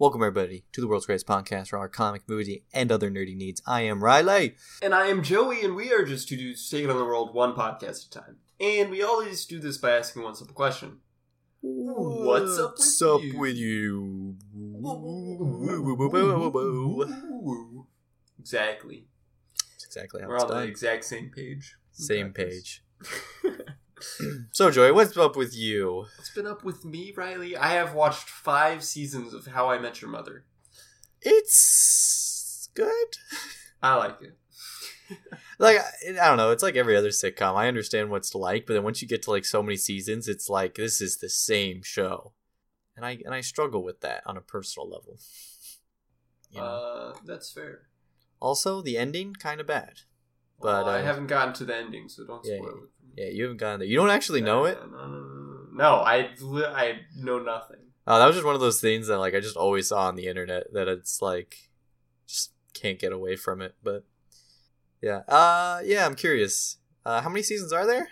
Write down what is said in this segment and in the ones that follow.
Welcome, everybody, to the world's greatest podcast for our comic, movie, and other nerdy needs. I am Riley. And I am Joey, and we are just two dudes taking on the world one podcast at a time. And we always do this by asking one simple question. What's up with What's up you? with you? Exactly. That's exactly how We're it's on the exact same page. Same Practice. page. So, Joey, what's up with you? What's been up with me, Riley? I have watched five seasons of How I Met Your Mother. It's good. I like it. Like I don't know, it's like every other sitcom. I understand what's like, but then once you get to like so many seasons, it's like this is the same show, and I and I struggle with that on a personal level. You know? Uh, that's fair. also, the ending kind of bad. But, Well, I uh, haven't gotten to the ending, so don't Yeah, spoil it. Yeah, you haven't gotten there. You don't actually know it. No, I, I know nothing. Oh, that was just one of those things that like I just always saw on the internet that it's like just can't get away from it. But yeah, uh, yeah, I'm curious. Uh, how many seasons are there?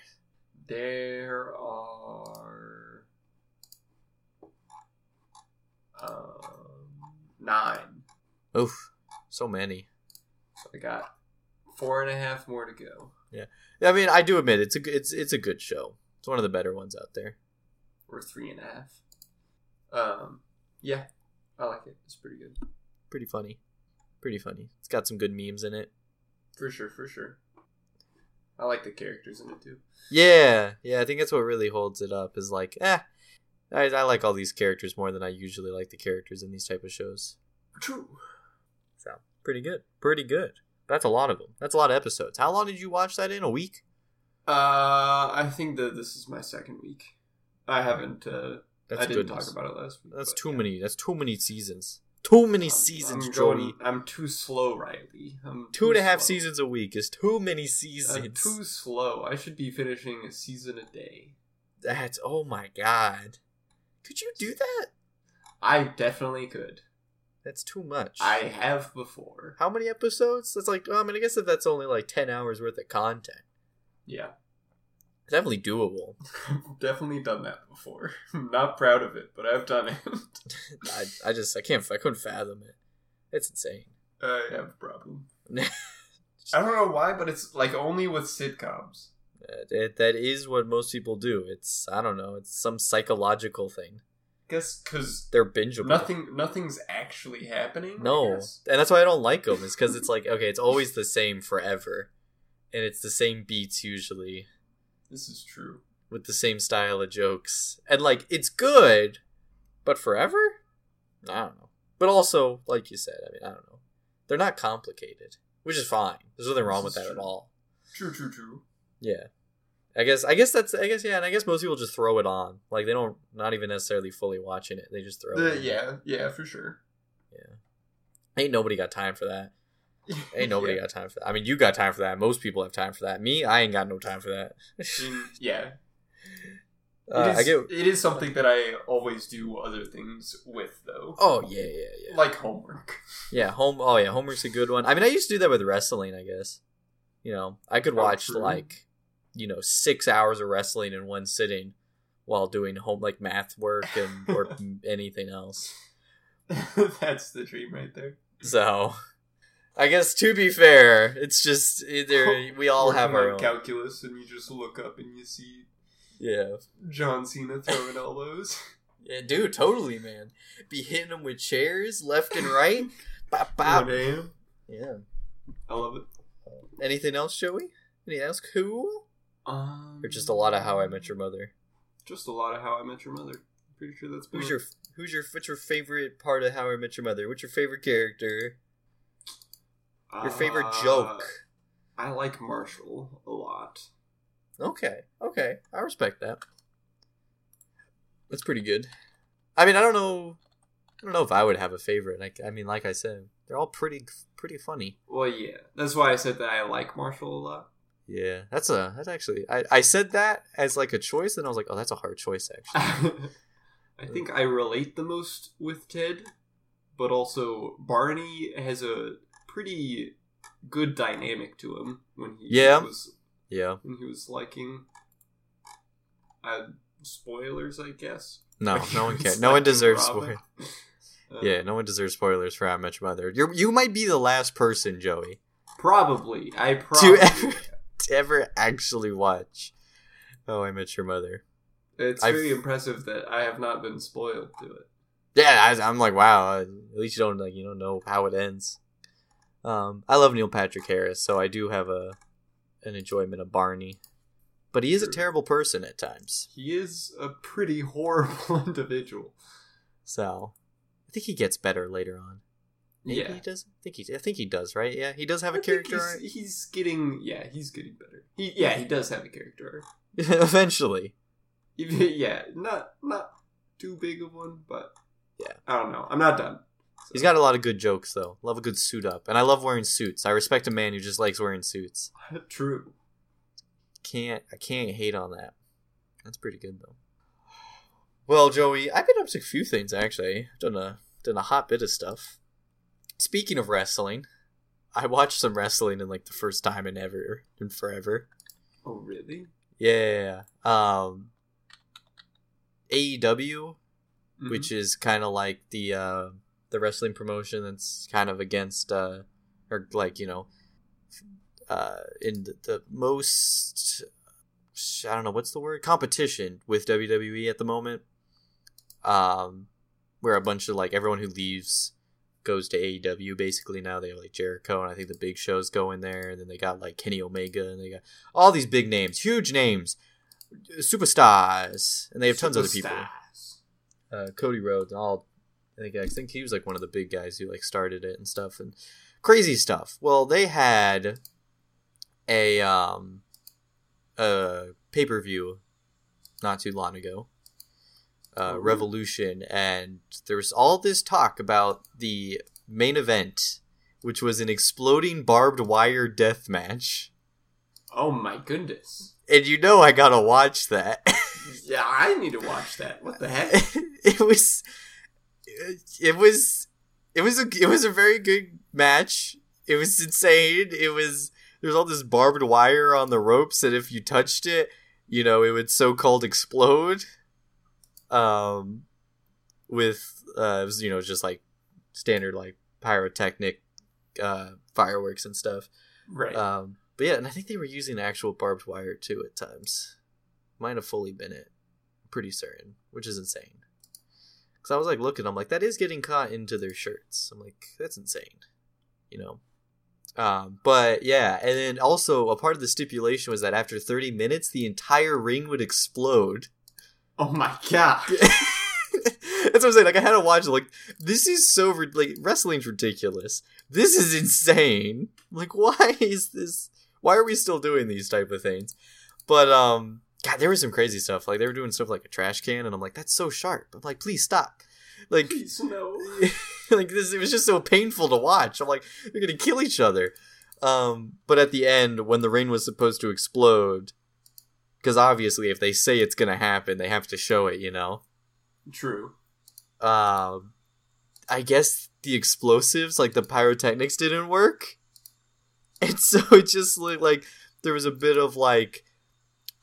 There are um, nine. Oof, so many. So I got four and a half more to go. I mean, I do admit it's a it's it's a good show. It's one of the better ones out there. Or three and a half. Um, yeah, I like it. It's pretty good. Pretty funny, pretty funny. It's got some good memes in it. For sure, for sure. I like the characters in it too. Yeah, yeah. I think that's what really holds it up. Is like, eh, I, I like all these characters more than I usually like the characters in these type of shows. True. So pretty good, pretty good. That's a lot of them. That's a lot of episodes. How long did you watch that in? A week? Uh, I think that this is my second week. I haven't. Uh, That's I didn't goodness. talk about it last week. That's too yeah. many. That's too many seasons. Too many I'm- seasons, I'm Joey. going- I'm too slow, Riley. I'm Two and a half slow. seasons a week is too many I'm seasons. too slow. I should be finishing a season a day. That's oh my god. Could you do that? I definitely could. That's too much. I have before. How many episodes? That's like. Well, I mean, I guess if that's only like ten hours worth of content, Yeah, definitely doable. Definitely done that before. I'm not proud of it, but I've done it. I, I just I can't I couldn't fathom it. It's insane. I have a problem. I don't know why, but it's like only with sitcoms. That- it- that is what most people do. It's I don't know. It's some psychological thing. Guess because They're bingeable. nothing, nothing's actually happening. No, and that's why I don't like them. Is because it's like okay, it's always the same forever, and it's the same beats usually this is true. with the same style of jokes, and like it's good, but forever, I don't know. But also, like you said, I mean, I don't know. They're not complicated, which is fine. There's nothing wrong with that is at all. True, true, true. Yeah. I guess I guess that's I guess yeah, and I guess most people just throw it on. Like they don't not even necessarily fully watching it. They just throw it. On. yeah, yeah, for sure. Yeah. Ain't nobody got time for that. Ain't nobody yeah. got time for that. I mean, you got time for that. Most people have time for that. Me, I ain't got no time for that. Mm, yeah. Uh, it, is, I get. it is something that I always do other things with, though. Oh yeah, yeah, yeah. Like homework. Yeah, home. Oh yeah, homework's a good one. I mean, I used to do that with wrestling. I guess. You know, I could Oh, watch true. like, you know, six hours of wrestling in one sitting, while doing home like math work and or anything else. That's the dream right there. So, I guess to be fair, it's just either we all Working have our own. calculus, and you just look up and you see yeah. John Cena throwing elbows. Yeah, dude, totally, man. Be hitting them with chairs left and right. Bop, bop. Yeah. I love it. Anything else, Joey? Anything else cool? Um, Or just a lot of How I Met Your Mother? Just a lot of How I Met Your Mother. Pretty sure that's been Who's your Who's your What's your favorite part of How I Met Your Mother? What's your favorite character? Your favorite Uh, joke? I like Marshall a lot. Okay, okay, I respect that. That's pretty good. I mean, I don't know. I don't know if I would have a favorite. Like, I mean, like I said, they're all pretty, pretty funny. Well, yeah, that's why I said that I like Marshall a lot. Yeah, that's a that's actually I, I said that as like a choice, and I was like, oh, that's a hard choice actually. I think I relate the most with Ted, but also Barney has a pretty good dynamic to him when he Yeah. was yeah, when he was liking. Uh, spoilers, I guess. no, no one cares. No one deserves spoilers. Uh, Yeah, no one deserves spoilers for How Much Mother. You you might be the last person, Joey, Probably. I probably. ever actually watch Oh, I Met Your Mother. It's I've- very impressive that I have not been spoiled to it. Yeah, I, I'm like, wow. At least you don't like you don't know how it ends. Um, I love Neil Patrick Harris, so I do have a an enjoyment of Barney, but he is a terrible person at times. He is a pretty horrible individual. So I think he gets better later on. Maybe yeah. he does. I think he. I think he does. Right? Yeah, he does have a I think character. He's, he's getting. Yeah, he's getting better. He, yeah, he does have a character. Eventually, yeah, not not too big of one, but Yeah. I don't know. I'm not done. So- he's got a lot of good jokes though. Love a good suit up, and I love wearing suits. I respect a man who just likes wearing suits. true. Can't I can't hate on that. That's pretty good though. Well, Joey, I've been up to a few things actually. I've done a done a hot bit of stuff. Speaking of wrestling, I watched some wrestling in like the first time in ever in forever. Oh, really? Yeah. Um AEW, Mhm. which is kind of like the uh the wrestling promotion that's kind of against uh or like, you know, uh in the, the most I don't know what's the word competition with WWE at the moment. Um, where a bunch of like everyone who leaves goes to AEW. Basically now they have like Jericho and I think the Big Show's going there, and then they got like Kenny Omega and they got all these big names, huge names, superstars, and they have tons of other people. Uh, Cody Rhodes, all. I think I think he was like one of the big guys who like started it and stuff and crazy stuff. Well, they had a um a pay per view not too long ago, uh, Oh. Revolution, and there was all this talk about the main event, which was an exploding barbed wire death match. Oh my goodness. And you know I gotta watch that. Yeah, I need to watch that. What the heck? it was it was it was a it was a very good match. It was insane. It was there's all this barbed wire on the ropes and if you touched it, you know, it would so called explode. Um with uh it was you know just like standard like pyrotechnic uh fireworks and stuff. Right. Um, but yeah, and I think they were using actual barbed wire too at times. Might have fully been it. I'm pretty certain, which is insane. Because I was like looking, I'm like, that is getting caught into their shirts. I'm like, that's insane, you know. Um, but yeah, and then also a part of the stipulation was that after 30 minutes, the entire ring would explode. Oh my god. That's what I'm saying. Like I had to watch. Like this is so like wrestling's ridiculous. This is insane. Like why is this? Why are we still doing these type of things? But um, God, there was some crazy stuff. Like they were doing stuff like a trash can, and I'm like, that's so sharp. I'm like, please stop. Like, Please no. like this, it was just so painful to watch. I'm like, they're gonna kill each other. Um, but at the end, when the rain was supposed to explode, because obviously, if they say it's gonna happen, they have to show it. You know True. um i guess the explosives like the pyrotechnics didn't work and so it just looked like there was a bit of like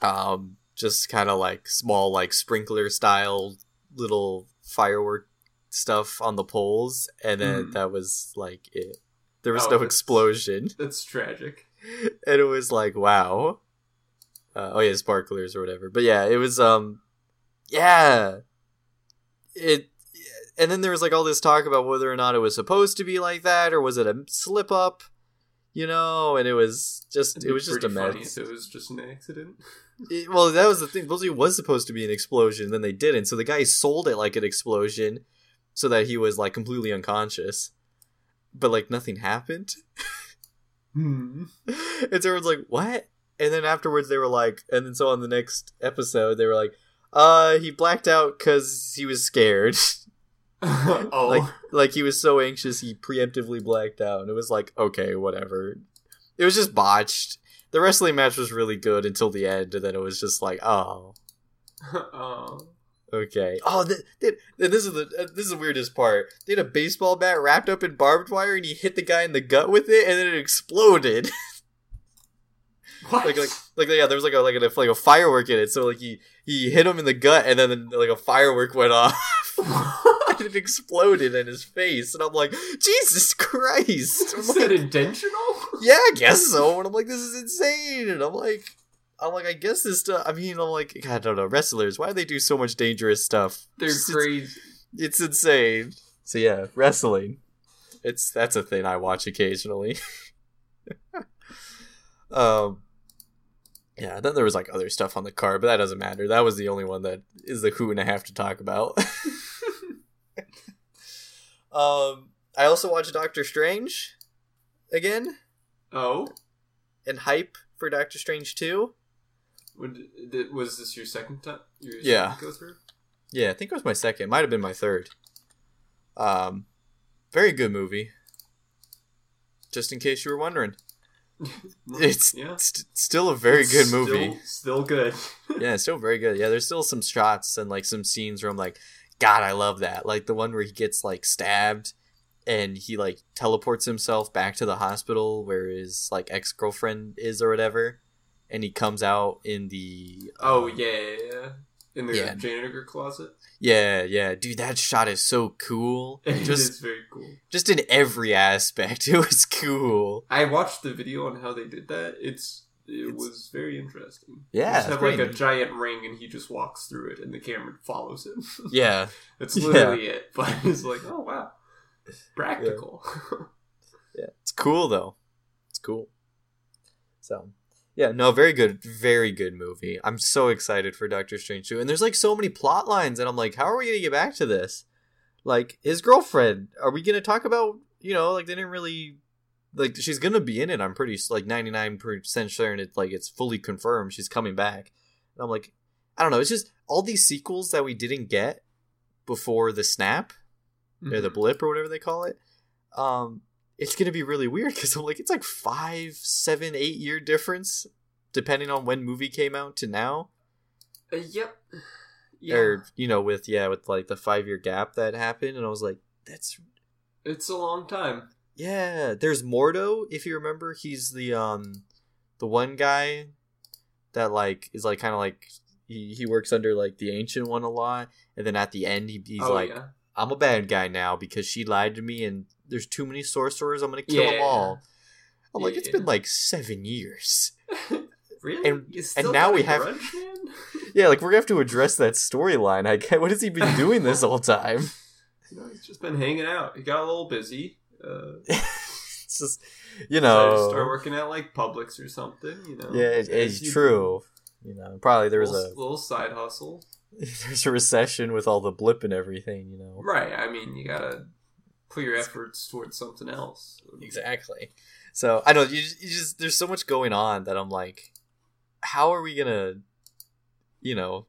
um just kind of like small like sprinkler style little firework stuff on the poles and then Mhm. that was like it there was Oh, no that's- explosion That's tragic. and it was like wow uh, oh yeah sparklers or whatever. But yeah it was um yeah. It and then there was like all this talk about whether or not it was supposed to be like that or was it a slip up you know? And it was just It'd was just a mess. it was just an accident. It- well that was the thing. Supposedly it was supposed to be an explosion then they didn't. So the guy sold it like an explosion so that he was like completely unconscious. But like nothing happened. Hmm. and so everyone's like, "What?" And then afterwards, they were like, and then so on the next episode, they were like, "Uh, he blacked out because he was scared. oh. like, like he was so anxious, he preemptively blacked out." And it was like, okay, whatever. It was just botched. The wrestling match was really good until the end, and then it was just like, oh, oh. okay. Oh, th- th- th- this is the uh, this is the weirdest part. They had a baseball bat wrapped up in barbed wire, and he hit the guy in the gut with it, and then it exploded. What? like like like yeah, there was like a like a like a firework in it. So like he he hit him in the gut, and then like a firework went off. And it exploded in his face, and I'm like, Jesus Christ! Is that like, intentional? yeah, I guess so. And I'm like, this is insane. And I'm like, I'm like, I guess this stuff. I mean, I'm like, God, I don't know, wrestlers. Why do they do so much dangerous stuff? They're It's- crazy. It's insane. So yeah, wrestling. It's that's a thing I watch occasionally. um Yeah, then there was like other stuff on the card, but that doesn't matter. That was the only one that is the who and a half to talk about. um I also watched Doctor Strange again Oh, and hype for Doctor Strange 2. Would, th- was this your second time? Your Yeah. second go through. Yeah, I think it was my second. Might have been my third. Um, very good movie. Just in case you were wondering, it's yeah, st- still a very good movie. Still, still good. yeah, still very good. Yeah, there's still some shots and like some scenes where I'm like, God, I love that. Like the one where he gets like stabbed and he like teleports himself back to the hospital where his like ex girlfriend is or whatever, and he comes out in the oh um, yeah, yeah, yeah. In the Yeah. janitor closet. yeah yeah dude that shot is so cool It is just very cool. just in every aspect it was cool I watched the video on how they did that. It's it It's- was very interesting. Yeah, just it's have like a giant ring, and he just walks through it, and the camera follows him. yeah That's Yeah. literally it. But it's like, oh wow, practical. yeah it's cool though it's cool so yeah no very good very good movie. I'm so excited for doctor strange 2 and there's like so many plot lines and i'm like how are we gonna get back to this? Like his girlfriend are we gonna talk about you know like they didn't really like she's gonna be in it i'm pretty like 99% sure and it's like it's fully confirmed she's coming back. And i'm like i don't know it's just all these sequels that we didn't get before the snap or the Mhm. blip or whatever they call it um it's gonna be really weird because i'm like it's like five seven eight year difference depending on when movie came out to now Uh, yep. Yeah. or you know with yeah with like the five year gap that happened and i was like that's It's a long time. yeah there's mordo if you remember he's the um the one guy that like is like kind of like he, he works under like the ancient one a lot and then at the end he, he's oh like yeah. I'm a bad guy now because she lied to me and there's too many sorcerers. I'm gonna kill them all. I'm like, it's been like seven years. really? and- and now we have- grudge. Yeah, like we're gonna have to address that storyline. I what has he been doing this whole time? you know, he's just been hanging out. He got a little busy. Uh, it's just you know. start working at like Publix or something. You know. yeah, it, it's true. You know, probably there was little, a little side hustle. there's a recession with all the blip and everything. You know, Right. I mean, you gotta put your efforts towards something else. exactly. So I don't. You, just- you just there's so much going on that I'm like, how are we gonna, you know,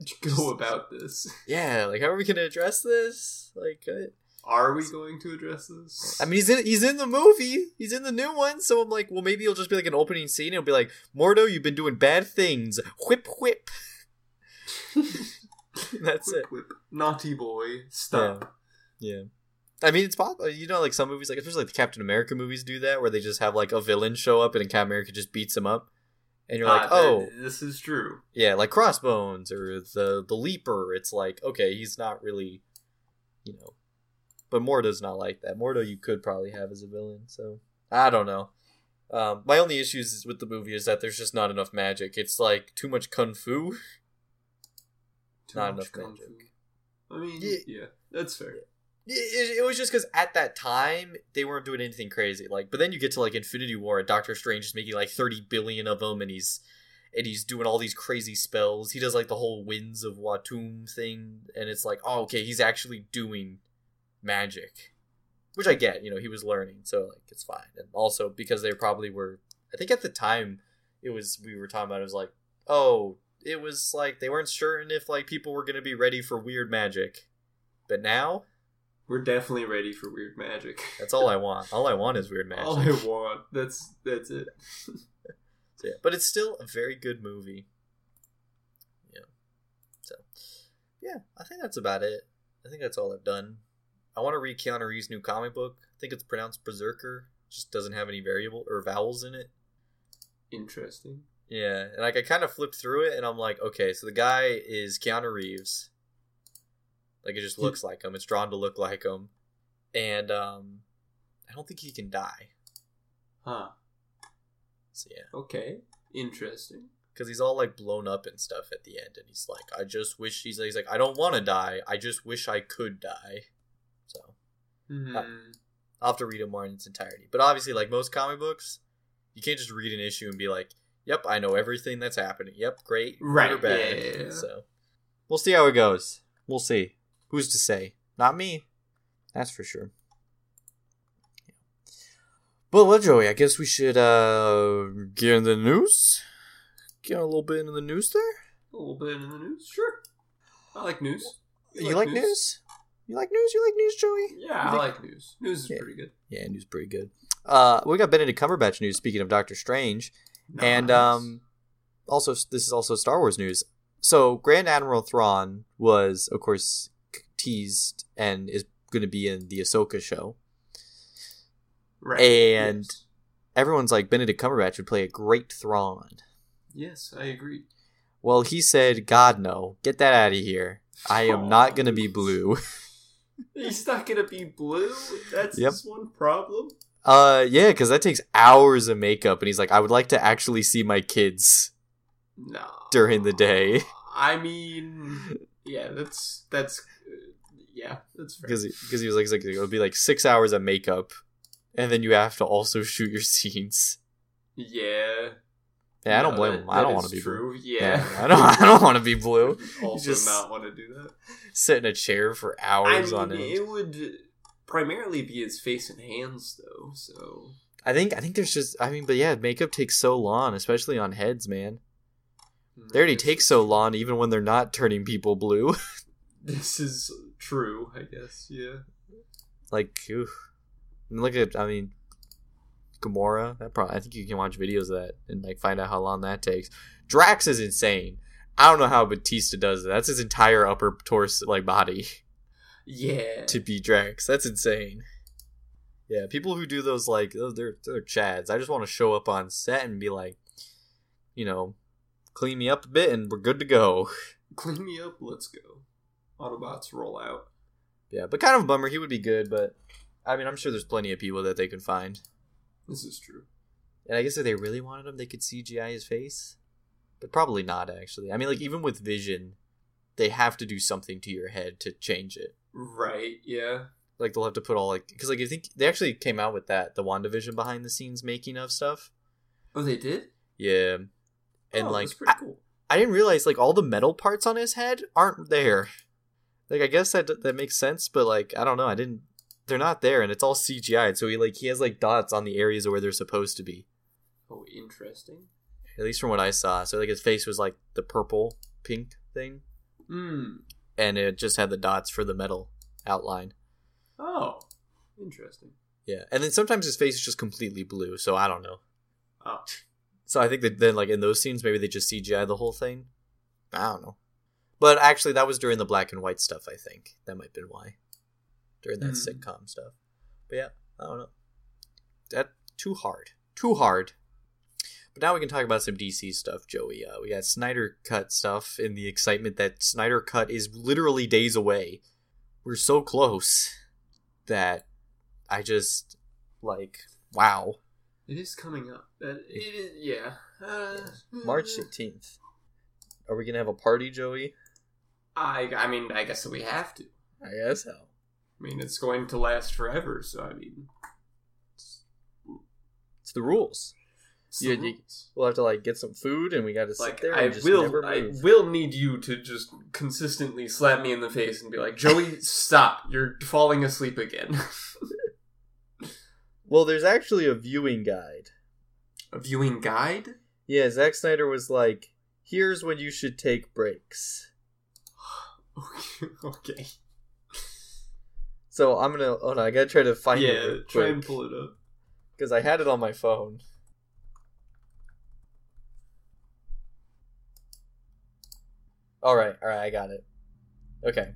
Go about this. yeah, like how are we gonna address this? Like, uh, Are we going to address this? I mean, he's in he's in the movie, he's in the new one, so I'm like, well, maybe it'll just be like an opening scene. It'll be like, Mordo, you've been doing bad things. Whip, whip. That's whip, it. whip. Naughty boy, stop. Yeah. I mean, it's possible. You know, like some movies, like especially like the Captain America movies, do that where they just have like a villain show up and Captain America just beats him up, and you're like, Ah, oh, this is true. yeah, like Crossbones or the the Leaper. It's like okay, he's not really, you know, but Mordo's not like that. Mordo you could probably have as a villain. So I don't know. Um, my only issues with the movie is that there's just not enough magic. It's like too much kung fu. Not much enough magic. fu. I mean, Yeah. yeah, that's fair. It, it, it was just because at that time they weren't doing anything crazy. Like, but then you get to like Infinity War, and Doctor Strange is making like thirty billion of them, and he's and he's doing all these crazy spells. He does like the whole winds of Watoomb thing, and it's like, oh, okay, he's actually doing magic, which I get. You know, he was learning, so like it's fine. And also because they probably were, I think at the time it was we were talking about it was like, oh, it was like they weren't certain if like people were gonna be ready for weird magic, but now. We're definitely ready for weird magic. That's all I want. All I want is weird magic. All I want. That's that's it. So, yeah. But it's still a very good movie. Yeah. So, yeah, I think that's about it. I think that's all I've done. I want to read Keanu Reeves' new comic book. I think it's pronounced Berserker. Just doesn't have any variable or vowels in it. Interesting. Yeah, and like I kind of flipped through it, and I'm like, okay, so the guy is Keanu Reeves, Like it just looks like him. It's drawn to look like him, and um, I don't think he can die. Huh. So yeah, Okay. Interesting. because he's all like blown up and stuff at the end, and he's like, I just wish he's he's like, I don't want to die. I just wish I could die. So Hmm. I'll have to read it more in its entirety. But obviously, like most comic books, you can't just read an issue and be like, "Yep, I know everything that's happening. Yep, great, good Right, or bad." yeah, yeah. So we'll see how it goes. We'll see. Who's to say? Not me. That's for sure. Well, well, Joey, I guess we should uh get in the news. Get a little bit into the news there. A little bit in the news. Sure. I like news. You, like, news? You like news? You like news, Joey? Yeah, I like news. News is Yeah. pretty good. Yeah, news is pretty good. Uh, we got Benedict Cumberbatch news. Speaking of Doctor Strange, and um, also this is also Star Wars news. So Grand Admiral Thrawn was, of course, teased and is going to be in the Ahsoka show. right. and- yes. Everyone's like Benedict Cumberbatch would play a great Thrawn. yes, I agree. Well, he said, "God no, get that out of here. I am not going to be blue." He's not gonna be blue. That's Yep. his one problem. Uh, yeah, because that takes hours of makeup, and he's like, "I would like to actually see my kids." No. During the day. I mean, yeah, that's that's yeah, that's because because he was like, like it'll be like six hours of makeup, and then you have to also shoot your scenes. yeah. Yeah, I don't No, blame that- him. I don't want to be blue. true. Yeah. I don't. I don't want to be blue. also just- not want to do that. Sit in a chair for I hours mean, on end. it would primarily be his face and hands, though. So I think. I think there's just. I mean, but yeah, makeup takes so long, especially on heads, man. Mm, they already take so long, even when they're not turning people blue. This is true, I guess. Yeah. like, oof. And look at. I mean, Gamora. That probably. I think you can watch videos of that and like find out how long that takes. Drax is insane. I don't know how Batista does it. That's his entire upper torso, like body, Yeah. to be Drax. That's insane. Yeah, people who do those like those, they're they're chads. I just want to show up on set and be like, you know, clean me up a bit and we're good to go. Clean me up. Let's go. Autobots roll out. Yeah, but kind of a bummer. He would be good, but I mean, I'm sure there's plenty of people that they can find. This is true. And I guess if they really wanted him, they could CGI his face, but probably not. Actually, I mean, like even with Vision, they have to do something to your head to change it. Right. Yeah. Like they'll have to put all like because like I think they actually came out with that the Wandavision behind the scenes making of stuff. Oh, they did. Yeah, and oh, like I, cool. I didn't realize like all the metal parts on his head aren't there. Like I guess that that makes sense, but like I don't know, I didn't. They're not there, and it's all CGI. So he like he has like dots on the areas where they're supposed to be. Oh, interesting. At least from what I saw. So like his face was like the purple pink thing, Hmm. And it just had the dots for the metal outline. Oh, interesting. Yeah, and then sometimes his face is just completely blue. So I don't know. Oh, So I think that then like in those scenes maybe they just CGI the whole thing. I don't know. But actually that was during the black and white stuff, I think. That might have been why. During that Hmm. sitcom stuff. But yeah, I don't know. That too hard. Too hard. But now we can talk about some DC stuff, Joey. Uh, we got Snyder Cut stuff in the excitement that Snyder Cut is literally days away. We're so close that I just like wow. it is coming up. It is, yeah. Uh, March 18th. Are we gonna have a party, Joey? I I mean, I guess we have to. I guess so. I mean, it's going to last forever. So I mean, It's the rules. Yeah, you- We'll have to like get some food, and we got to sit like there I and just will I will need you to just consistently slap me in the face and be like, Joey, stop! You're falling asleep again. Well, there's actually a viewing guide. A viewing guide. Yeah, Zack Snyder was like, "Here's when you should take breaks." okay. So I'm gonna Oh no, I gotta try to find yeah, it Yeah, try and pull it up. because I had it on my phone. All right, all right, I got it. Okay,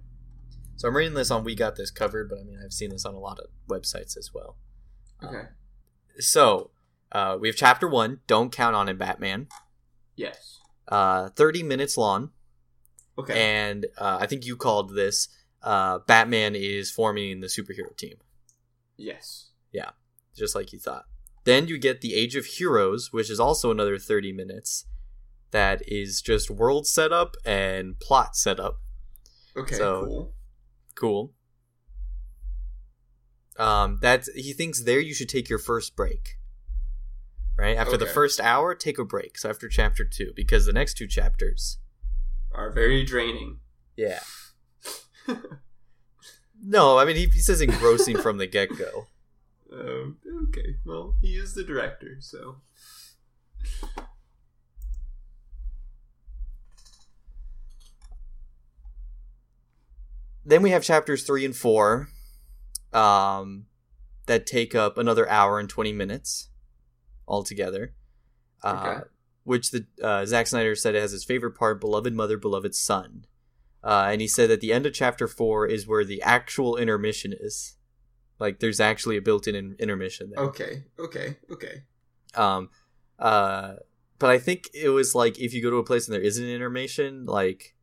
so I'm reading this on We Got This Covered, but I mean I've seen this on a lot of websites as well. Okay. Um, so uh, we have chapter one. Don't count on it, Batman. Yes. Uh, Thirty minutes long, Okay. and uh, I think you called this uh, Batman is forming the superhero team, Yes. Yeah, just like you thought. Then you get the Age of Heroes, which is also another 30 minutes. That is just world setup and plot setup. Okay. So- cool. Cool. Um, that's he thinks there you should take your first break. Right after the first hour, take a break. So after chapter two, because the next two chapters, Are very draining. yeah. No, I mean he, he says engrossing from the get go. Um, okay. Well, he is the director, so. Then we have chapters three and four, um, that take up another hour and twenty minutes altogether. Uh, Okay. Which the uh, Zack Snyder said it has his favorite part: beloved mother, beloved son. Uh, and he said that the end of chapter four is where the actual intermission is. Like, there's actually a built-in intermission there. Okay. Okay. Okay. Um, uh, but I think it was like if you go to a place and there isn't an intermission, like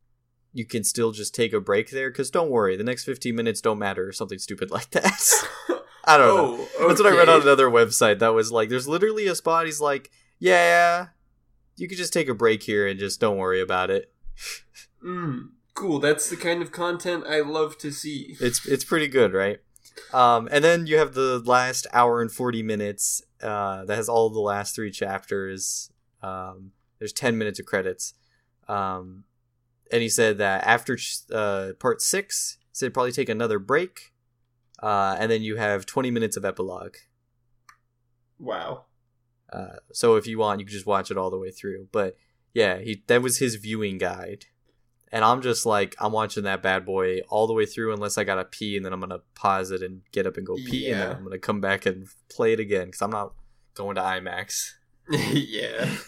you can still just take a break there. Because don't worry, the next fifteen minutes don't matter or something stupid like that. I don't know. oh, That's what I read on another website. That was like, there's literally a spot. He's like, yeah, you could just take a break here and just don't worry about it. Mm, cool. That's the kind of content I love to see. It's it's pretty good, right? Um, and then you have the last hour and forty minutes. Uh, that has all the last three chapters. Um, there's ten minutes of credits. Um, and he said that after uh, part six, he said probably take another break. Uh, and then you have twenty minutes of epilogue. Wow. Uh, so if you want, you can just watch it all the way through. But yeah, he that was his viewing guide, and I'm just like I'm watching that bad boy all the way through unless I gotta pee, and then I'm gonna pause it and get up and go pee, and then I'm gonna come back and play it again because I'm not going to IMAX. yeah.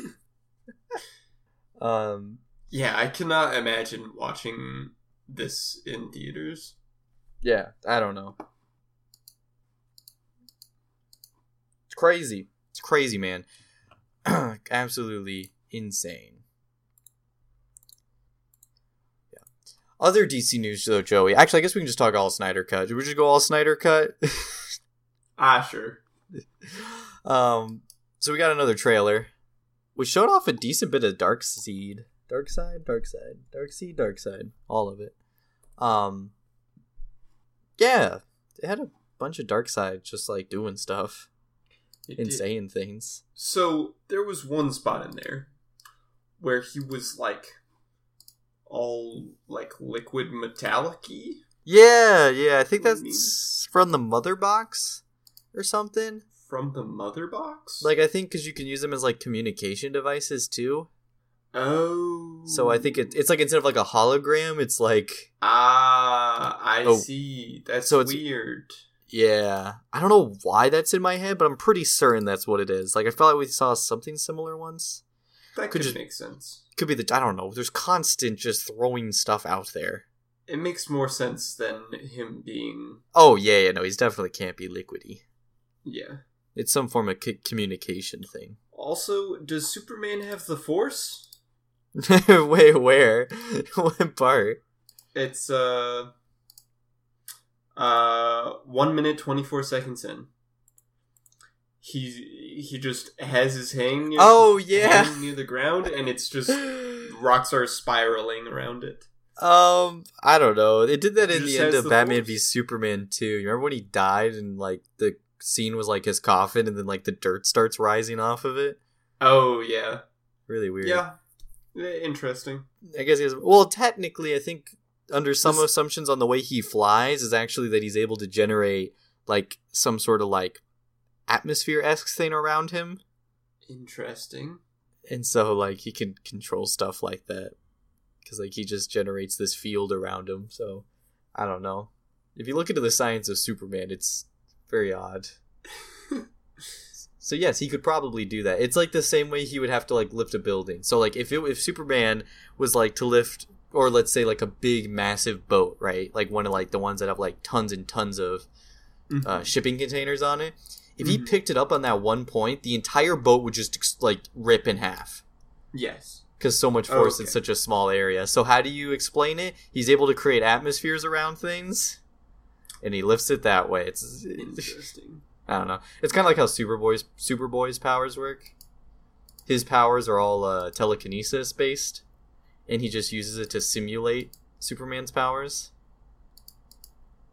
Um, Yeah, I cannot imagine watching this in theaters. yeah, I don't know. It's crazy. It's crazy, man. Absolutely insane. Yeah. Other DC news though, Joey. Actually, I guess we can just talk all Snyder cut. Did we just go all Snyder cut? Ah, sure. um, so we got another trailer, which showed off a decent bit of Dark Seed, Dark Side, Dark Side, Dark Seed, Dark Side, all of it. Um, yeah, it had a bunch of Dark Side just like doing stuff It and did. saying things. So there was one spot in there where he was like all like liquid metallic-y Yeah, yeah, I think that's from the Mother Box or something. from the mother box. Like I think because you can use them as like communication devices too. Oh, So I think it, it's like instead of like a hologram, it's like ah, I Oh. see. That's So weird. Yeah, I don't know why that's in my head, but I'm pretty certain that's what it is. Like I felt like we saw something similar once. That Could could just- make sense. Could be the I don't know. There's constant just throwing stuff out there. It makes more sense than him being Oh yeah, yeah, no, he's definitely can't be liquidy. yeah. It's some form of c- communication thing. Also, does Superman have the Force? Wait, where? what part? It's uh uh one minute twenty four seconds in. He he just has his hand near, Oh yeah. near the ground, and it's just rocks are spiraling around it. Um, I don't know. It did that It in the end of the Batman force. v Superman too. You remember when he died and like the scene was like his coffin and then like the dirt starts rising off of it? Oh yeah, Really weird. yeah, Eh, interesting. I guess he has. Well, technically, I think under some This- assumptions on the way he flies is actually that he's able to generate like some sort of like atmosphere esque thing around him, Interesting. and so like he can control stuff like that because like he just generates this field around him. So I don't know. If you look into the science of Superman, it's very odd. So yes, he could probably do that. It's like the same way he would have to like lift a building. So like if it, if Superman was like to lift or let's say like a big massive boat, right? Like one of like the ones that have like tons and tons of Mm-hmm. uh, shipping containers on it. If he Mhm. picked it up on that one point, the entire boat would just like rip in half. yes. because so much force in Okay. such a small area. So how do you explain it? He's able to create atmospheres around things, and he lifts it that way. It's Interesting. I don't know. It's kind of like how Superboy's Superboy's powers work. His powers are all uh, telekinesis based, and he just uses it to simulate Superman's powers.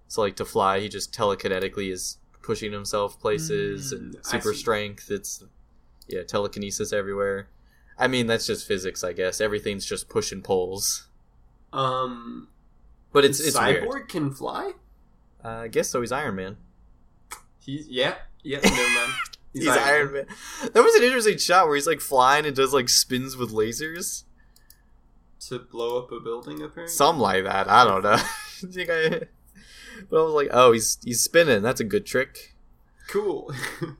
So, like to fly, he just telekinetically is pushing himself places, and Mm, I super strength. It's yeah, telekinesis everywhere. I mean, that's just physics, I guess. Everything's just push and pulls. Um, But it's it's Cyborg weird. can fly. Uh, I guess so. He's Iron Man. He's yeah, yeah. Never mind. He's, Iron Man. That was an interesting shot where he's like flying and does like spins with lasers. to blow up a building. Apparently, Something like that. I don't know. I think I- but I was like, oh, he's he's spinning. That's a good trick. cool.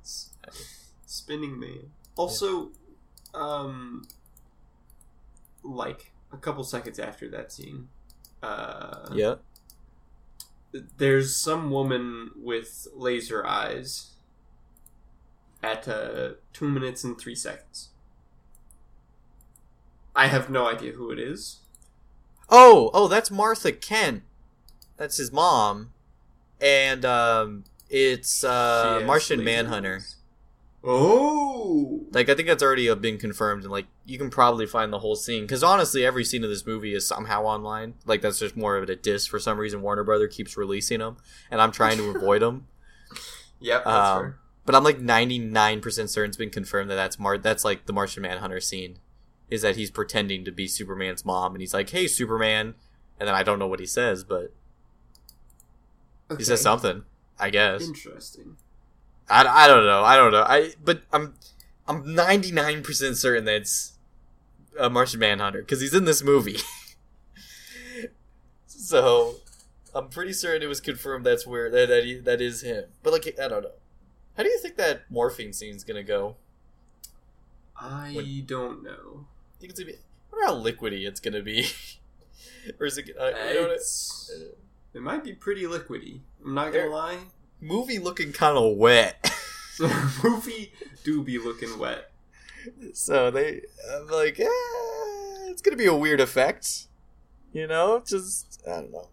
Spinning man. Also, um, like a couple seconds after that scene, uh, Yeah. There's some woman with laser eyes at uh, two minutes and three seconds. I have no idea who it is. Oh, oh, that's Martha Kent. That's his mom, and um, it's uh, Martian Manhunter. eyes. Oh, Like I think that's already uh, been confirmed, and like you can probably find the whole scene because honestly, every scene of this movie is somehow online. Like that's just more of it a diss for some reason. Warner Brother keeps releasing them, and I'm trying to avoid them. yep, that's Um. But I'm like 99% certain it's been confirmed that that's Mar. That's like the Martian Manhunter scene, is that he's pretending to be Superman's mom, and he's like, "Hey, Superman," and then I don't know what he says, but he says something. I guess Interesting. I, I don't know. I don't know. I but I'm I'm 99% certain that it's a Martian Manhunter because he's in this movie. so I'm pretty certain it was confirmed that's where that that, he, that is him. But like I don't know. How do you think that morphine scene's gonna go? I When- don't know. think it's gonna be. I wonder how liquidy it's gonna be. or is it? I, I don't, It's, it might be pretty liquidy. I'm not gonna lie. Movie looking kind of wet. Movie do be looking wet. so they, I'm like, eh, it's gonna be a weird effect. You know, just I don't know.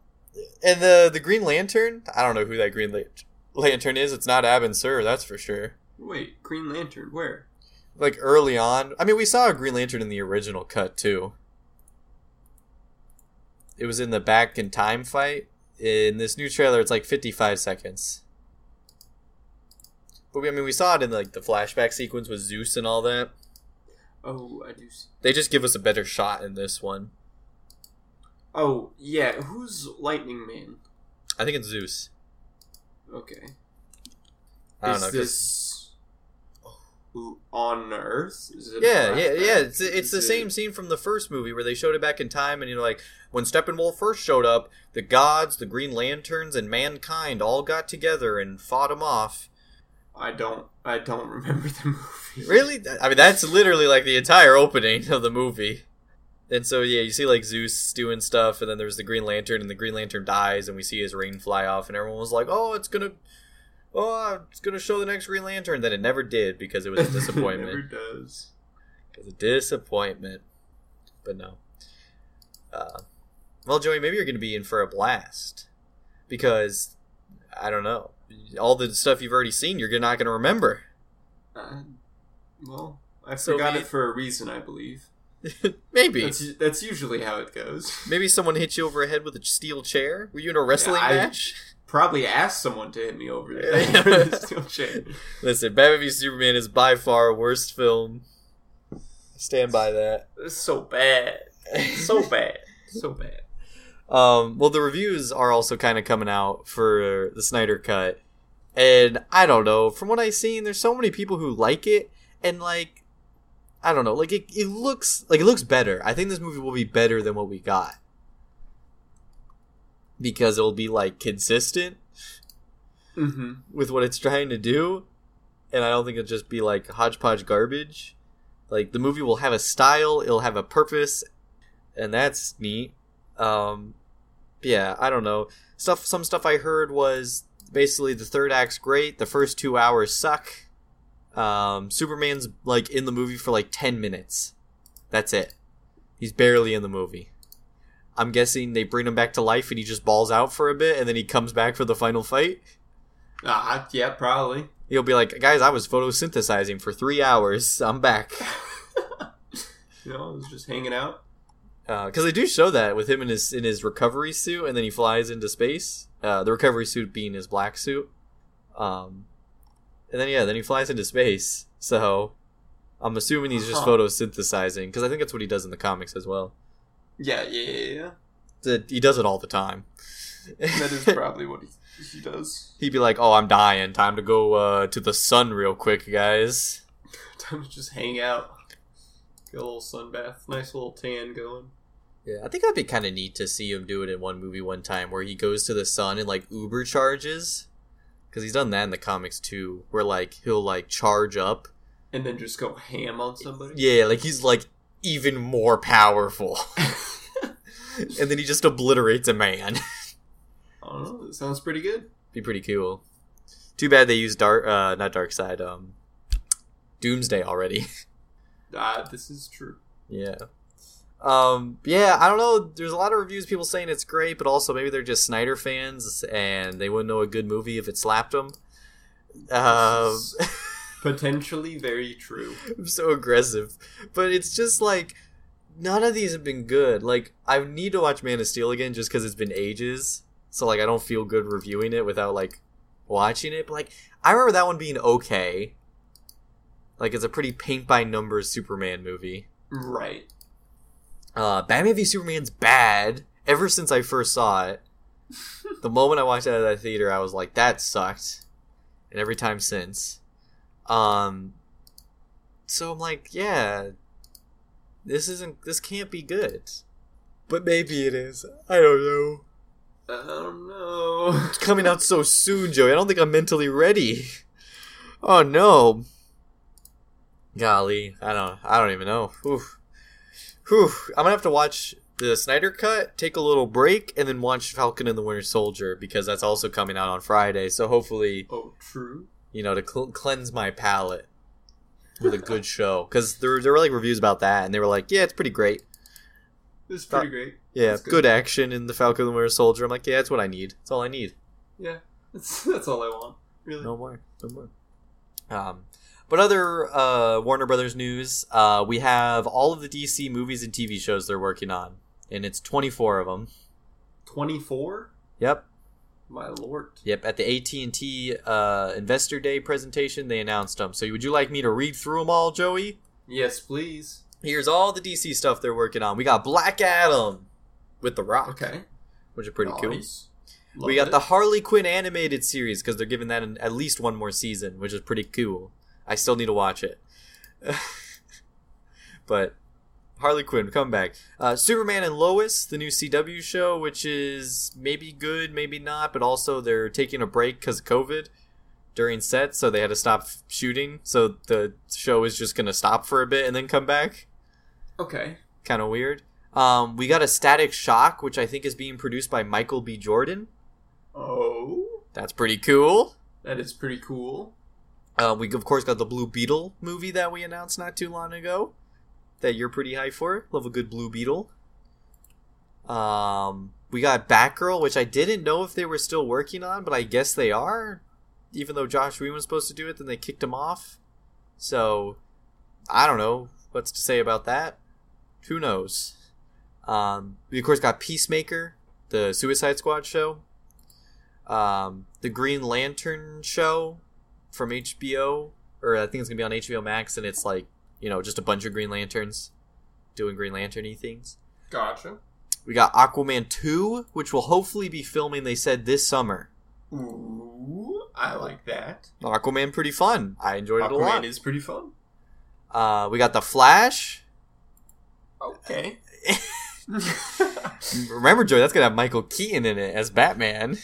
And the the Green Lantern, I don't know who that Green Lantern is. It's not Abin Sur, that's for sure. Wait, Green Lantern, where? Like early on, I mean, we saw a Green Lantern in the original cut too. It was in the back in time fight. In this new trailer, it's like 55 seconds. But we, I mean, we saw it in like the flashback sequence with Zeus and all that. Oh, I do see. They just give us a better shot in this one. Oh, yeah, who's Lightning Man? I think it's Zeus. Okay. I don't Is know. 'cause- this on Earth? Is it yeah, yeah, yeah. It's it's Is the it- same scene from the first movie where they showed it back in time, and you know, like when Steppenwolf first showed up, the gods, the Green Lanterns, and mankind all got together and fought him off. I don't. I don't remember the movie. Really? I mean, that's literally like the entire opening of the movie. And so, yeah, you see like Zeus doing stuff, and then there's the Green Lantern, and the Green Lantern dies, and we see his ring fly off, and everyone was like, "Oh, it's gonna, oh, it's gonna show the next Green Lantern." Then it never did because it was a Never disappointment. does. it was a disappointment. But no. Uh, well, Joey, maybe you're gonna be in for a blast because I don't know all the stuff you've already seen. You're not gonna remember. Uh, well, I So forgot we- it for a reason, I believe. maybe. That's that's usually how it goes. Maybe someone hit you over the head with a steel chair. Were you in a wrestling I- match? Probably asked someone to hit me over the head with a steel chair. Listen, Batman v Superman is by far worst film. Stand by that. It's so bad, so bad, so bad. Um, well, the reviews are also kind of coming out for the Snyder Cut, and I don't know. From what I've seen, there's so many people who like it, and like, I don't know. Like it, it looks like it looks better. I think this movie will be better than what we got because it'll be like consistent Mm-hmm. with what it's trying to do, and I don't think it'll just be like hodgepodge garbage. Like the movie will have a style, it'll have a purpose, and that's neat. Um, yeah, I don't know. Stuff. Some stuff I heard was basically the third act's great, the first two hours suck. Um, Superman's like in the movie for like ten minutes. That's it. He's barely in the movie. I'm guessing they bring him back to life and he just balls out for a bit and then he comes back for the final fight. Ah, yeah, probably. He'll be like, guys, I was photosynthesizing for three hours. I'm back. you know, I was just hanging out. Because uh, they do show that with him in his in his recovery suit, and then he flies into space. Uh, the recovery suit being his black suit. Um, and then yeah, then he flies into space. So I'm assuming he's just Huh. photosynthesizing because I think that's what he does in the comics as well. Yeah, yeah, yeah. yeah. That- He does it all the time. That is probably what he, he does. He'd be like, "Oh, I'm dying. Time to go uh, to the sun real quick, guys." Time to just hang out. Get a little sun bath. Nice little tan going. Yeah, I think that'd be kind of neat to see him do it in one movie one time, where he goes to the sun and like Uber charges, because he's done that in the comics too, where like he'll like charge up. And then just go ham on somebody. Yeah, like he's like even more powerful, and then he just obliterates a man. I don't know. That sounds pretty good. be pretty cool. Too bad they used dark, uh, not dark side, um, Doomsday already. Ah, this is true. Yeah. Um, yeah, I don't know. There's a lot of reviews, people saying it's great, but also maybe they're just Snyder fans and they wouldn't know a good movie if it slapped them. Um, Potentially very true. I'm so aggressive. But it's just like, none of these have been good. Like, I need to watch Man of Steel again just because it's been ages. So, like, I don't feel good reviewing it without, like, watching it. But, like, I remember that one being okay. Like, it's a pretty paint by numbers Superman movie. Right. Uh, Batman v Superman's bad ever since I first saw it. the moment I walked out of that theater, I was like, that sucked. And every time since. Um, so I'm like, yeah, this isn't, this can't be good. But maybe it is. I don't know. I don't know. It's coming out so soon, Joey. I don't think I'm mentally ready. Oh no. Golly, I don't. I don't even know. Whew. Whew. I'm gonna have to watch the Snyder cut, take a little break, and then watch Falcon and the Winter Soldier because that's also coming out on Friday. So hopefully, Oh, true. you know, to cl- cleanse my palate with a good show. Because there there were like reviews about that, and they were like, "Yeah, it's pretty great. Is pretty great. Yeah, good. good. action in the Falcon and the Winter Soldier." I'm like, "Yeah, that's what I need. That's all I need." Yeah. That's that's all I want. Really. No more. No more. Um, but other uh, Warner Brothers news, uh, we have all of the DC movies and TV shows they're working on, and it's 24 of them. Twenty four. Yep, My lord. yep. At the AT and T uh, Investor Day presentation, they announced them. So, would you like me to read through them all, Joey? Yes, please. Here's all the DC stuff they're working on. We got Black Adam with The Rock, Okay. which is pretty cool. Nice. we got it. the Harley Quinn animated series because they're giving that an, at least one more season, which is pretty cool. I still need to watch it, but Harley Quinn come back. Uh, Superman and Lois, the new CW show, which is maybe good, maybe not, but also they're taking a break because of COVID during set, so they had to stop shooting. So the show is just gonna stop for a bit and then come back. Okay. Kind of weird. Um, we got a Static Shock, which I think is being produced by Michael B. Jordan. Oh, That's pretty cool. that is pretty cool. Uh, we of course got the Blue Beetle movie that we announced not too long ago. That you're pretty high for. Love a good Blue Beetle. Um, we got Batgirl, which I didn't know if they were still working on, but I guess they are. Even though Joss Whedon was supposed to do it, then they kicked him off. So, I don't know what's to say about that. Who knows? Um, we of course got Peacemaker, the Suicide Squad show. Um, the Green Lantern show from HBO, or I think it's gonna be on HBO Max, and it's like you know just a bunch of Green Lanterns doing Green Lantern-y things. Gotcha. We got Aquaman two, which will hopefully be filming. They said this summer. Ooh, I like that. Aquaman pretty fun. I enjoyed it a lot. Aquaman is pretty fun. uh, we got the Flash. Okay. Remember, Joey, that's gonna have Michael Keaton in it as Batman.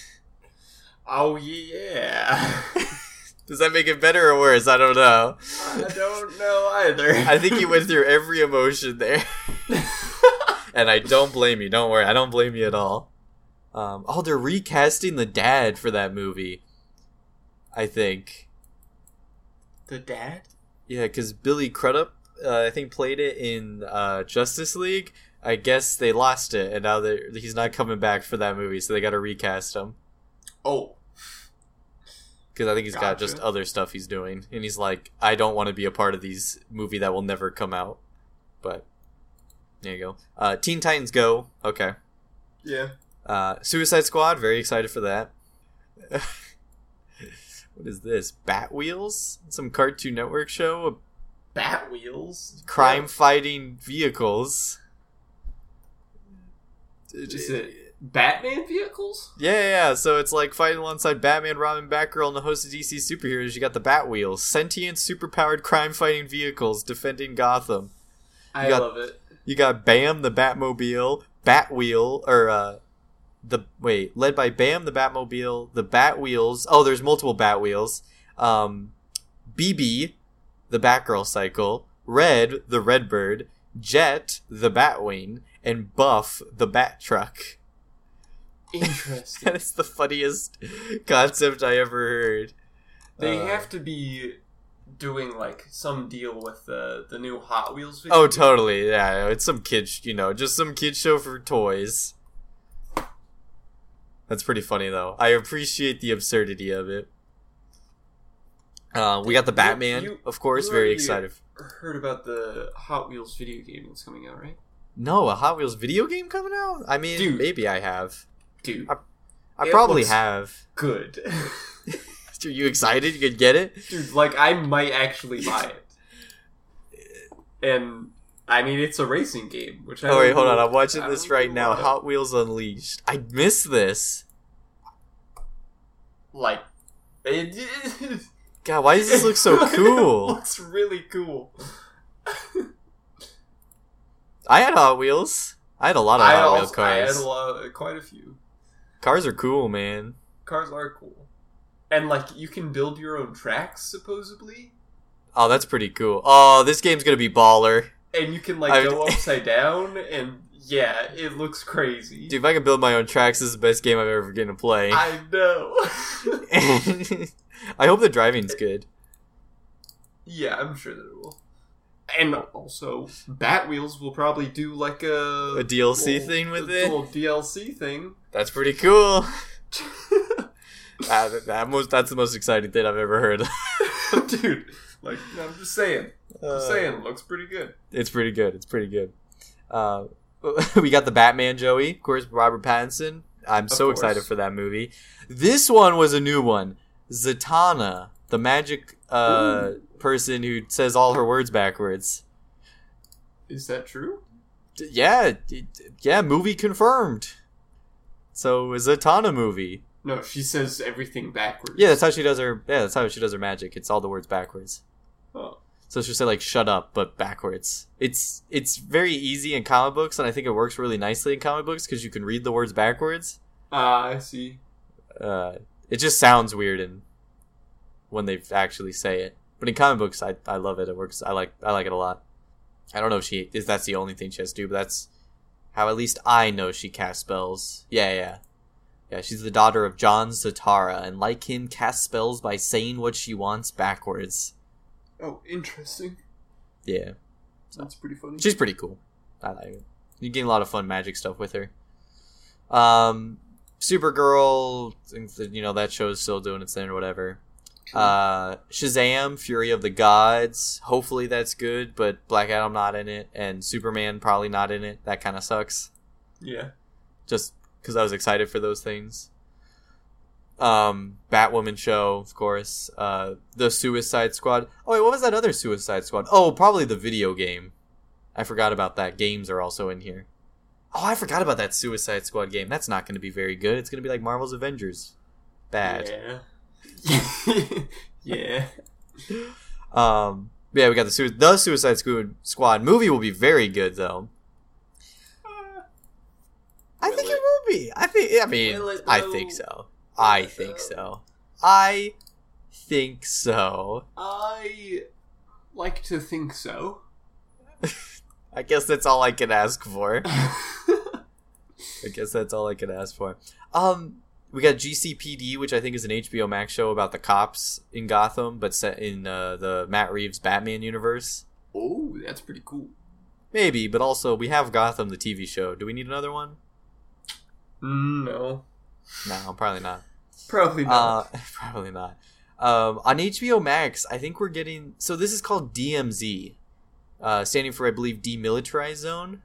oh yeah. Does that make it better or worse? I don't know. I don't know either. I think you went through every emotion there. and I don't blame you. Don't worry, I don't blame you at all. Um, oh, they're recasting the dad for that movie. I think, the dad. yeah, because Billy Crudup, uh, I think played it in uh, Justice League. I guess they lost it, and now he's not coming back for that movie, so they got to recast him Oh, because I think he's got just other stuff he's doing, and he's like, I don't want to be a part of these movie that will never come out. But there you go. Uh, Teen Titans Go. Okay. yeah. Uh, Suicide Squad. Very excited for that. what is this? Bat Wheels? Some Cartoon Network show? Bat wheels. Crime fighting vehicles. Is it Batman vehicles? Yeah, yeah, yeah. So it's like fighting alongside Batman, Robin, Batgirl, and a host of DC superheroes. You got the Batwheels, sentient, superpowered crime-fighting vehicles defending Gotham. I got- love it. You got Bam, the Batmobile, Batwheel, or uh, the wait, led by Bam, the Batmobile, the Batwheels. Oh, there's multiple Batwheels. Um, BB, the Batgirl cycle, Red, the Redbird, Jet, the Batwing, and Buff, the Bat Truck. Interesting. That is the funniest concept I ever heard. they Uh, have to be doing like some deal with the the new Hot Wheels. Video Oh, totally. Yeah, it's some kid, you know, just some kid show for toys. That's pretty funny, though. I appreciate the absurdity of it. Uh, we got the Batman, you- of course. Very excited. Heard about the Hot Wheels video game that's coming out, right? No, a Hot Wheels video game coming out? I mean, Dude. maybe I have. Dude, I- I It probably have. good. Are you excited? You could get it? Dude, like I might actually buy it. And I mean, it's a racing game, which I Oh, wait, hold on. I'm watching I this right now. Hot Wheels Unleashed. I missed this. like it, God, why does this look so it cool? looks really cool. I had Hot Wheels. I had a lot of I, Hot Wheels also, I had a lot, quite a few. Cars are cool, man. Cars are cool, and like you can build your own tracks supposedly, Oh, that's pretty cool. Oh, this game's gonna be baller. and you can like I- go upside down, and yeah, it looks crazy. Dude, if I can build my own tracks, this is the best game I've ever getting to play. I know. I hope the driving's good. yeah, I'm sure that it will. And also, Batwheels will probably do like a A DLC little- thing with a it? Little DLC thing. That's pretty cool. Ah, that, most, that's the most exciting thing I've ever heard. Dude, like I'm just saying, Uh, just saying, looks pretty good. It's pretty good. It's pretty good. Uh, we got the Batman Joey, of course, Robert Pattinson. I'm so course. excited for that movie. This one was a new one. Zatanna, the magic uh, person who says all her words backwards. Is that true? D- Yeah, d- yeah, movie confirmed. So is a Zatanna movie. No, she says everything backwards. Yeah, that's how she does her. Yeah, that's how she does her magic. It's all the words backwards. Oh. So she'll say like "shut up," but backwards. It's it's very easy in comic books, and I think it works really nicely in comic books because you can read the words backwards. Ah, I see. Uh, it just sounds weird and when they actually say it. But in comic books, I, I love it. It works. I like I like it a lot. I don't know if she is that's the only thing she has to do, but that's how at least I know she casts spells. Yeah, yeah. Yeah, she's the daughter of John Zatara, and like him, casts spells by saying what she wants backwards. Oh, interesting. Yeah. That's pretty funny. She's pretty cool. I like it. You get a lot of fun magic stuff with her. Um, Supergirl, you know that show's still doing its thing or whatever. Uh, Shazam, Fury of the Gods. Hopefully that's good, but Black Adam not in it, and Superman probably not in it. That kind of sucks. yeah. Just because I was excited for those things. Um, Batwoman show, of course. Uh, the Suicide Squad. Oh wait, what was that other Suicide Squad? Oh, probably the video game. I forgot about that. Games are also in here. Oh, I forgot about that Suicide Squad game. That's not going to be very good. It's going to be like Marvel's Avengers. Bad. Yeah. yeah. Um, yeah, we got the Sui- the Suicide Squad movie will be very good though. I think it? it will be. I think. I mean, Will I think so. I think so. I think so. I like to think so. I guess that's all I can ask for. I guess that's all I can ask for. Um, we got GCPD, which I think is an HBO Max show about the cops in Gotham, but set in uh, the Matt Reeves Batman universe. Oh, that's pretty cool. Maybe, but also we have Gotham the TV show. Do we need another one? No, No, probably not. probably not. Uh, probably not. Um, on HBO Max, I think we're getting. So this is called DMZ, uh, standing for I believe Demilitarized Zone,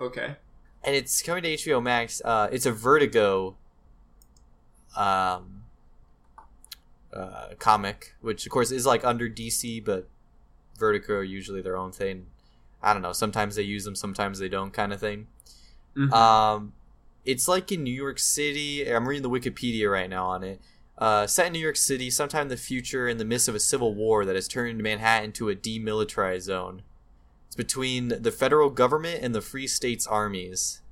okay. and it's coming to HBO Max. Uh, it's a Vertigo, um, uh, comic, which of course is like under DC, but Vertigo are usually their own thing. I don't know. Sometimes they use them, sometimes they don't, kind of thing. Mhm. Um, it's like in New York City. I'm reading the Wikipedia right now on it. Uh, set in New York City, sometime in the future, in the midst of a civil war that has turned Manhattan into a demilitarized zone. It's between the federal government and the Free States armies.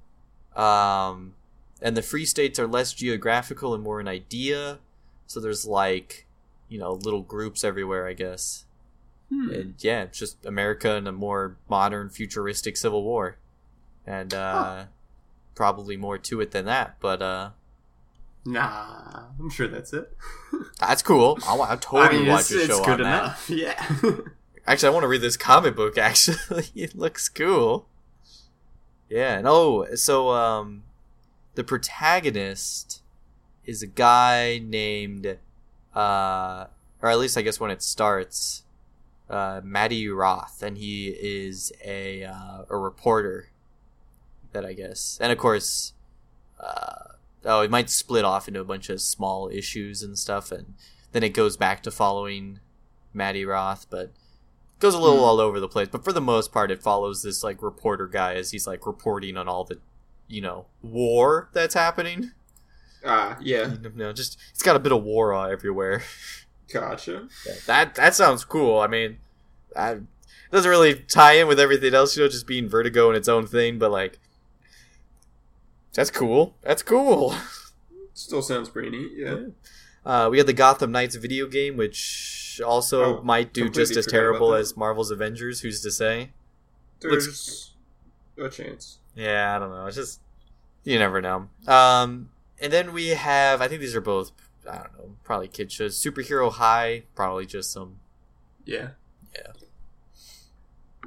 Um, and the Free States are less geographical and more an idea. So there's like, you know, little groups everywhere, I guess. Hmm. And yeah, it's just America in a more modern, futuristic civil war. And uh, probably more to it than that, but uh, Nah, I'm sure that's it. that's cool. I'll, I'll totally I mean, watch a show good on that. enough. Yeah. Actually, I want to read this comic book. Actually, it looks cool. Yeah, and oh, so um, the protagonist is a guy named, uh, or at least I guess when it starts, uh, Matty Roth, and he is a uh, a reporter. That I guess, and of course, uh, oh, it might split off into a bunch of small issues and stuff, and then it goes back to following Matty Roth, but goes a little Hmm. all over the place. But for the most part, it follows this like reporter guy as he's like reporting on all the, you know, war that's happening. ah, yeah. You know, just it's got a bit of war uh, everywhere. Gotcha. Yeah, that that sounds cool. I mean, that doesn't really tie in with everything else, you know, just being Vertigo and its own thing. But like, that's cool. That's cool. Still sounds pretty neat. Yeah. Uh, we had the Gotham Knights video game, which also Oh, might do just as terrible as Marvel's Avengers. Who's to say? There's a chance. Yeah, I don't know. It's just you never know. Um, and then we have I think these are both I don't know probably kid shows. Superhero High, probably just some Yeah. Yeah.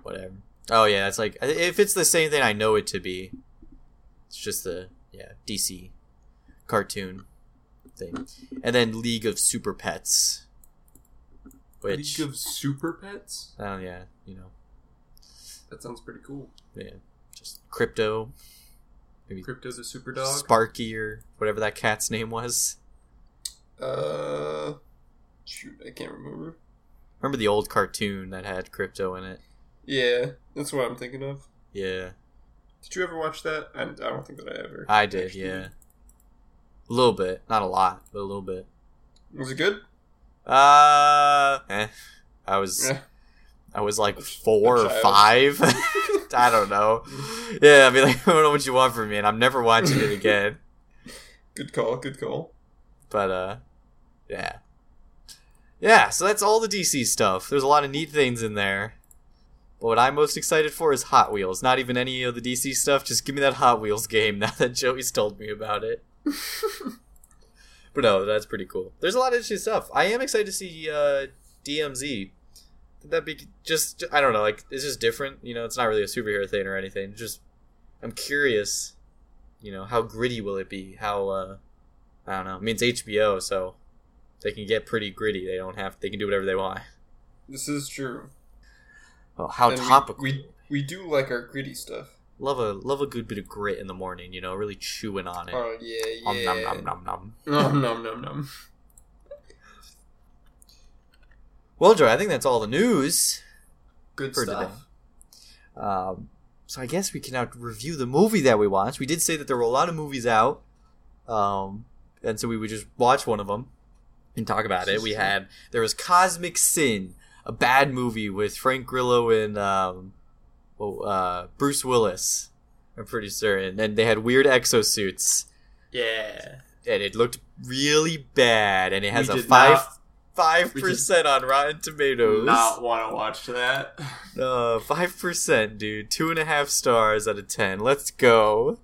Whatever. Oh yeah, it's like if it's the same thing I know it to be, it's just the yeah DC cartoon thing, and then League of Super Pets, which League of Super Pets. oh yeah, you know That sounds pretty cool. yeah, just Krypto, maybe Krypto's a Super Dog. Sparky or whatever that cat's name was. uh, shoot, I can't remember. Remember the old cartoon that had Krypto in it? Yeah, that's what I'm thinking of. Yeah, Did you ever watch that? I, I don't think that I ever. I did. actually- Yeah, a little bit, not a lot, but a little bit. Was it good? Uh, eh. I was. I was like four or five. I don't know. Yeah, I mean, like, I don't know what you want from me, and I'm never watching it again. Good call. Good call. But uh, yeah, yeah. So that's all the DC stuff. There's a lot of neat things in there. But what I'm most excited for is Hot Wheels. Not even any of the DC stuff. Just give me that Hot Wheels game now that Joey's told me about it. But no, that's pretty cool. There's a lot of interesting stuff. I am excited to see uh, DMZ. That be just I don't know, like it's just different. You know, it's not really a superhero thing or anything. Just I'm curious. You know, how gritty will it be? How uh, I don't know. I mean, it's HBO, so they can get pretty gritty. They don't have. They can do whatever they want. This is true. Oh, how And topical! We, we do like our gritty stuff. love a love a good bit of grit in the morning. You know, really chewing on it. Oh yeah, Om yeah. nom nom nom nom. Nom nom nom nom. Well, Joy, I think that's all the news. Good For stuff. Um, so I guess we can now review the movie that we watched. We did say that there were a lot of movies out, um, and so we would just watch one of them and talk about it. We had there was Cosmic Sin, a bad movie with Frank Grillo and um, oh, uh, Bruce Willis. I'm pretty certain, and they had weird exosuits, Yeah. and it looked really bad. And it has We a five not- five percent on Rotten Tomatoes. Not want to watch that. Uh, five percent, dude. Two and a half stars out of ten. Let's go.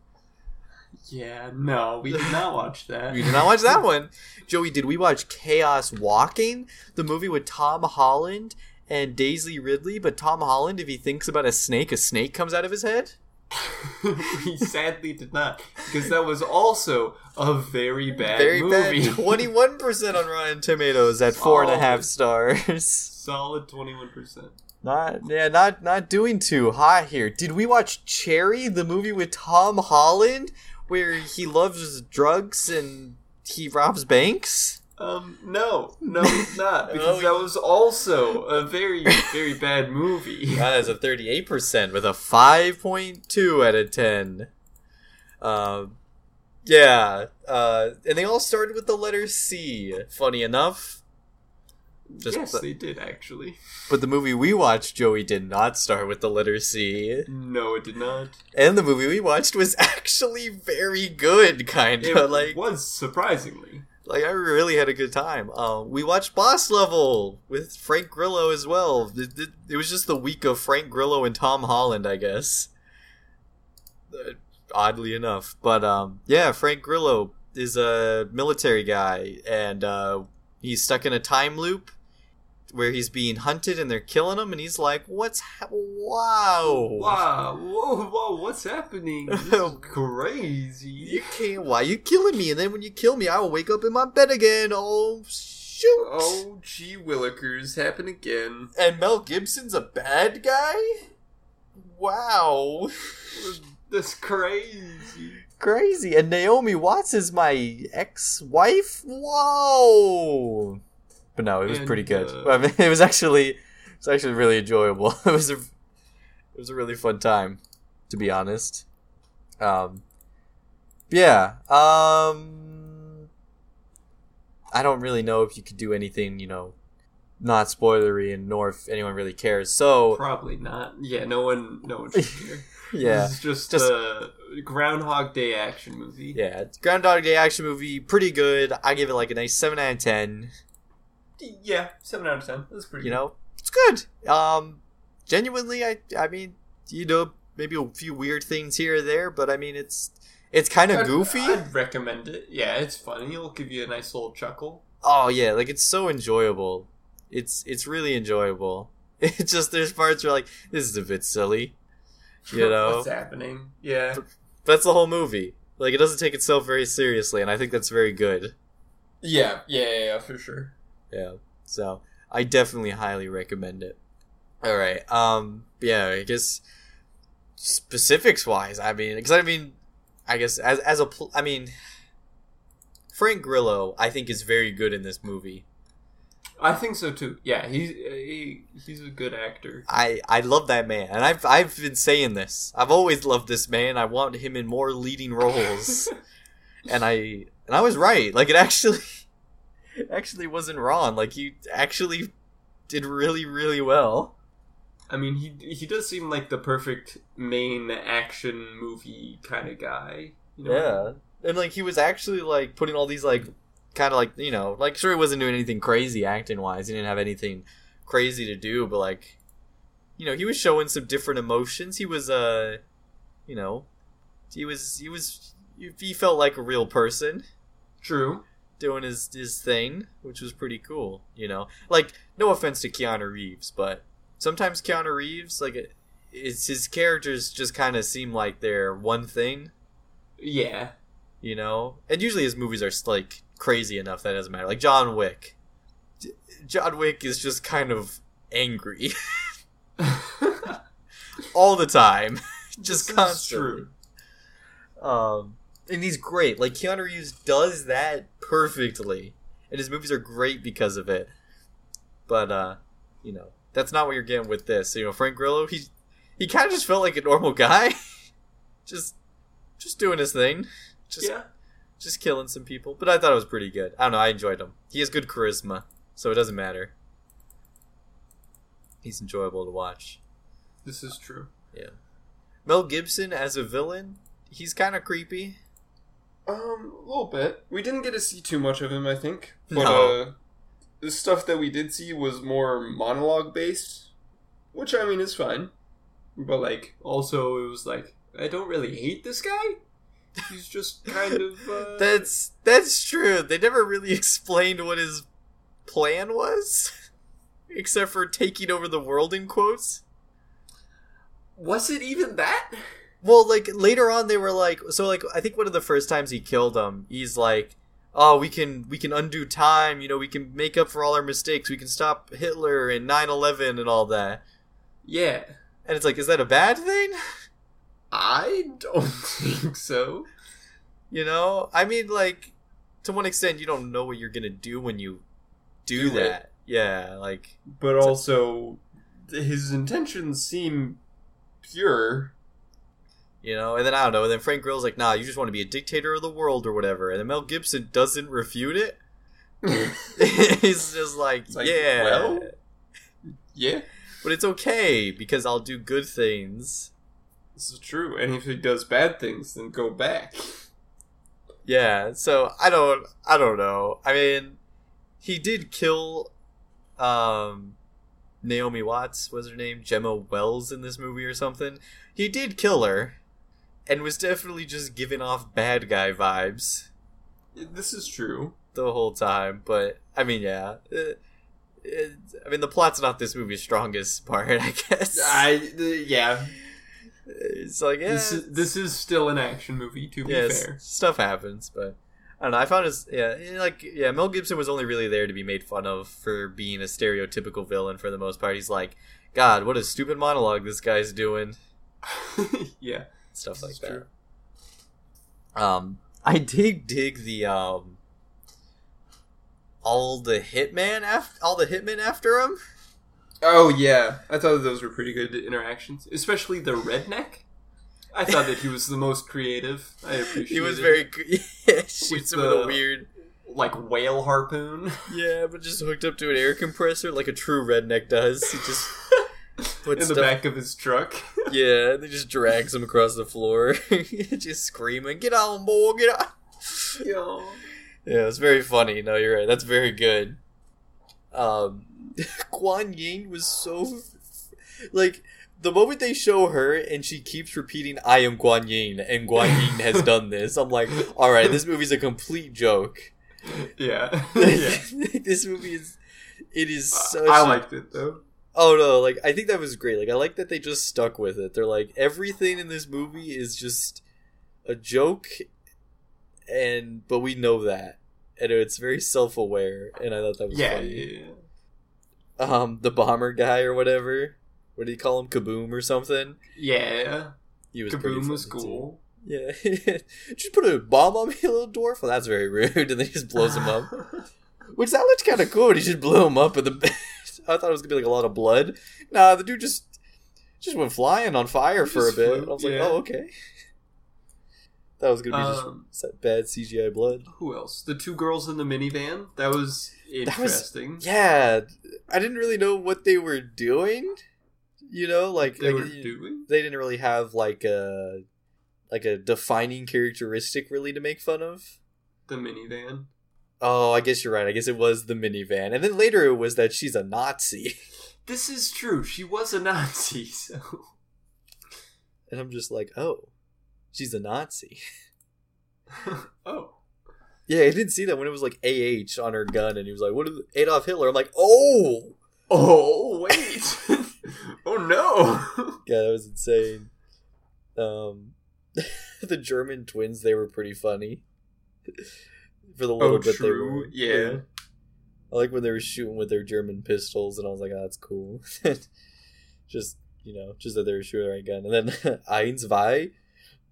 Yeah, no, we did not watch that. We did not watch that one. Joey, did we watch Chaos Walking, the movie with Tom Holland and Daisy Ridley, but Tom Holland, if he thinks about a snake, a snake comes out of his head? he sadly did not, because that was also a very bad Very movie. Twenty-one percent on Rotten Tomatoes at four and a half stars. Solid twenty-one percent. Not yeah, not not doing too hot here. Did we watch Cherry, the movie with Tom Holland, where he loves drugs and he robs banks? Um, no, no, it's not, because Oh, that was also a very, very bad movie. That is a thirty-eight percent with a five point two out of ten. Um, yeah, uh, and they all started with the letter C. Funny enough, just yes, but, they did actually. but the movie we watched, Joey, did not start with the letter C. No, it did not. And the movie we watched was actually very good, kind of like was surprisingly. Like I really had a good time. Um, we watched Boss Level with Frank Grillo as well. It, it, it was just the week of Frank Grillo and Tom Holland, I guess. Uh, oddly enough, but um, yeah, Frank Grillo is a military guy, and uh, he's stuck in a time loop where he's being hunted and they're killing him, and he's like, "What's ha- wow, Wow! Whoa! Whoa! What's happening? This is crazy. You can't. Why are you killing me? And then when you kill me, I will wake up in my bed again. Oh shoot! Oh, gee willikers, happen again. And Mel Gibson's a bad guy. Wow, That's crazy. crazy. And Naomi Watts is my ex-wife. Whoa! But no, it was And, pretty good. uh, I mean, it was actually, it was actually really enjoyable. It was a, it was a really fun time, to be honest. Um, yeah. Um, I don't really know if you could do anything, you know, not spoilery, and nor if anyone really cares. So Probably not. Yeah, no one, no one should care. yeah, This is just, Just- a Groundhog Day action movie. yeah. Groundhog Day action movie, pretty good. I give it like a nice seven out of ten. Yeah, seven out of ten. That's pretty. You know, it's good. Um, genuinely, I, I mean, you know, maybe a few weird things here or there, but I mean, it's, it's kind of goofy. I'd recommend it. Yeah, it's funny. It'll give you a nice little chuckle. Oh yeah, like it's so enjoyable. It's it's really enjoyable. It's just there's parts where like this is a bit silly, you know. what's happening? Yeah, But that's the whole movie. Like it doesn't take itself very seriously, and I think that's very good. yeah, yeah, yeah, yeah for sure. Yeah. So I definitely highly recommend it. All right. Um. Yeah. I guess specifics wise, I mean, because I mean, I guess as as a pl- I mean, Frank Grillo, I think is very good in this movie. I think so too. Yeah, he's he, he's a good actor. I I love that man, and I've I've been saying this. I've always loved this man. I want him in more leading roles, and I and I was right. Like it actually, actually wasn't wrong. Like he actually did really really well. I mean, he he does seem like the perfect main action movie kind of guy. You know? Yeah, and like he was actually like putting all these like kind of like you know like sure he wasn't doing anything crazy acting wise. He didn't have anything crazy to do, but like you know he was showing some different emotions. He was uh you know he was he was he felt like a real person True. Doing his his thing, which was pretty cool. You know, like no offense to Keanu Reeves, but sometimes Keanu Reeves like it's his characters just kind of seem like they're one thing. Yeah. you know? And usually his movies are like crazy enough that it doesn't matter. Like john wick. J- john wick is just kind of angry. All the time. Just This is constantly. Um and he's great like keanu reeves does that perfectly and his movies are great because of it but uh you know that's not what you're getting with this you know frank grillo he he kind of just felt like a normal guy just just doing his thing just yeah. just killing some people. But I thought it was pretty good. I don't know. I enjoyed him. He has good charisma, so it doesn't matter. He's enjoyable to watch. This is true. Yeah. Mel Gibson as a villain, he's kind of creepy. Um, a little bit. We didn't get to see too much of him, I think. But No. uh the stuff that we did see was more monologue based, which I mean is fine. But like also it was like I don't really hate this guy. He's just kind of uh That's that's true. They never really explained what his plan was. except for taking over the world in quotes. Was it even that? Well, like later on, they were like, so like I think one of the first times he killed him, he's like, "Oh, we can we can undo time. You know, we can make up for all our mistakes. We can stop Hitler and 9-11 and all that." Yeah. And it's like, is that a bad thing? I don't think so. You know, I mean, like to one extent, you don't know what you're gonna do when you do, Do it. that. Yeah, like But also, his intentions seem pure. You know, and then I don't know, and then Frank Grill's like, "Nah, you just want to be a dictator of the world or whatever," and then Mel Gibson doesn't refute it. He's just like, like, "Yeah, well, yeah, but it's okay because I'll do good things." this is true. And if he does bad things, then go back. Yeah, so I don't I don't know. I mean, he did kill um Naomi Watts, was her name? Jemma Wells in this movie or something. He did kill her and was definitely just giving off bad guy vibes This is true. the whole time, but I mean, yeah. uh, it, I mean, the plot's not this movie's strongest part, I guess. I th- yeah. it's like, yeah, This is, this is still an action movie. To be yeah, fair, stuff happens, but I don't know. I found his yeah, like yeah, Mel Gibson was only really there to be made fun of for being a stereotypical villain for the most part. He's like, God, what a stupid monologue this guy's doing, yeah, stuff like that. Um, I did dig the um, all the hitman after all the hitmen after him. Oh yeah, I thought those were pretty good interactions, especially the redneck. I thought that he was the most creative. I appreciate. He was very yeah, shoots him with a the- weird. like whale harpoon. Yeah, but just hooked up to an air compressor like a true redneck does. He just in the back of his truck. Yeah, they just drags him across the floor, just screaming, "Get on, boy, get on!" Yo. Yeah, it's very funny. No, you're right. That's very good. Um, Guan Yin was so like the moment they show her and she keeps repeating, "I am Guan Yin," and Guan Yin has done this. I'm like, all right, this movie's a complete joke. Yeah. yeah. this movie is. It is such. I liked it though. Oh no, like I think that was great. Like I like that they just stuck with it. They're like everything in this movie is just a joke and but we know that. And it's very self-aware and I thought that was Yeah, funny. yeah. Um the bomber guy or whatever. What do you call him? Kaboom or something? Yeah. He was Kaboom was funny, too. cool. Yeah. just put a bomb on me, little dwarf. Well, that's very rude. And then he just blows him up. Which that looked kind of cool. He just blew him up, and the I thought it was gonna be like a lot of blood. Nah, the dude just just went flying on fire for a bit. flew, I was like, yeah. oh okay. That was gonna be Um, just bad CGI blood. Who else? The two girls in the minivan. That was That was- interesting. Yeah, I didn't really know what they were doing. You know, like they like, were you- doing. they didn't really have like a like a defining characteristic really to make fun of. The minivan. Oh, I guess you're right. I guess it was the minivan, and then later it was that she's a Nazi. This is true. She was a Nazi, so And I'm just like, oh, she's a Nazi. oh. Yeah, I didn't see that when it was like AH on her gun, and he was like, "What is Adolf Hitler?" I'm like, "Oh, Oh wait. oh no. yeah, that was insane." Um, the German twins, they were pretty funny. For the little Oh bit they true. were, Yeah. I like when they were shooting with their German pistols, and I was like, "Oh, that's cool." just you know, just that they were shooting the right gun, and then Eins zwei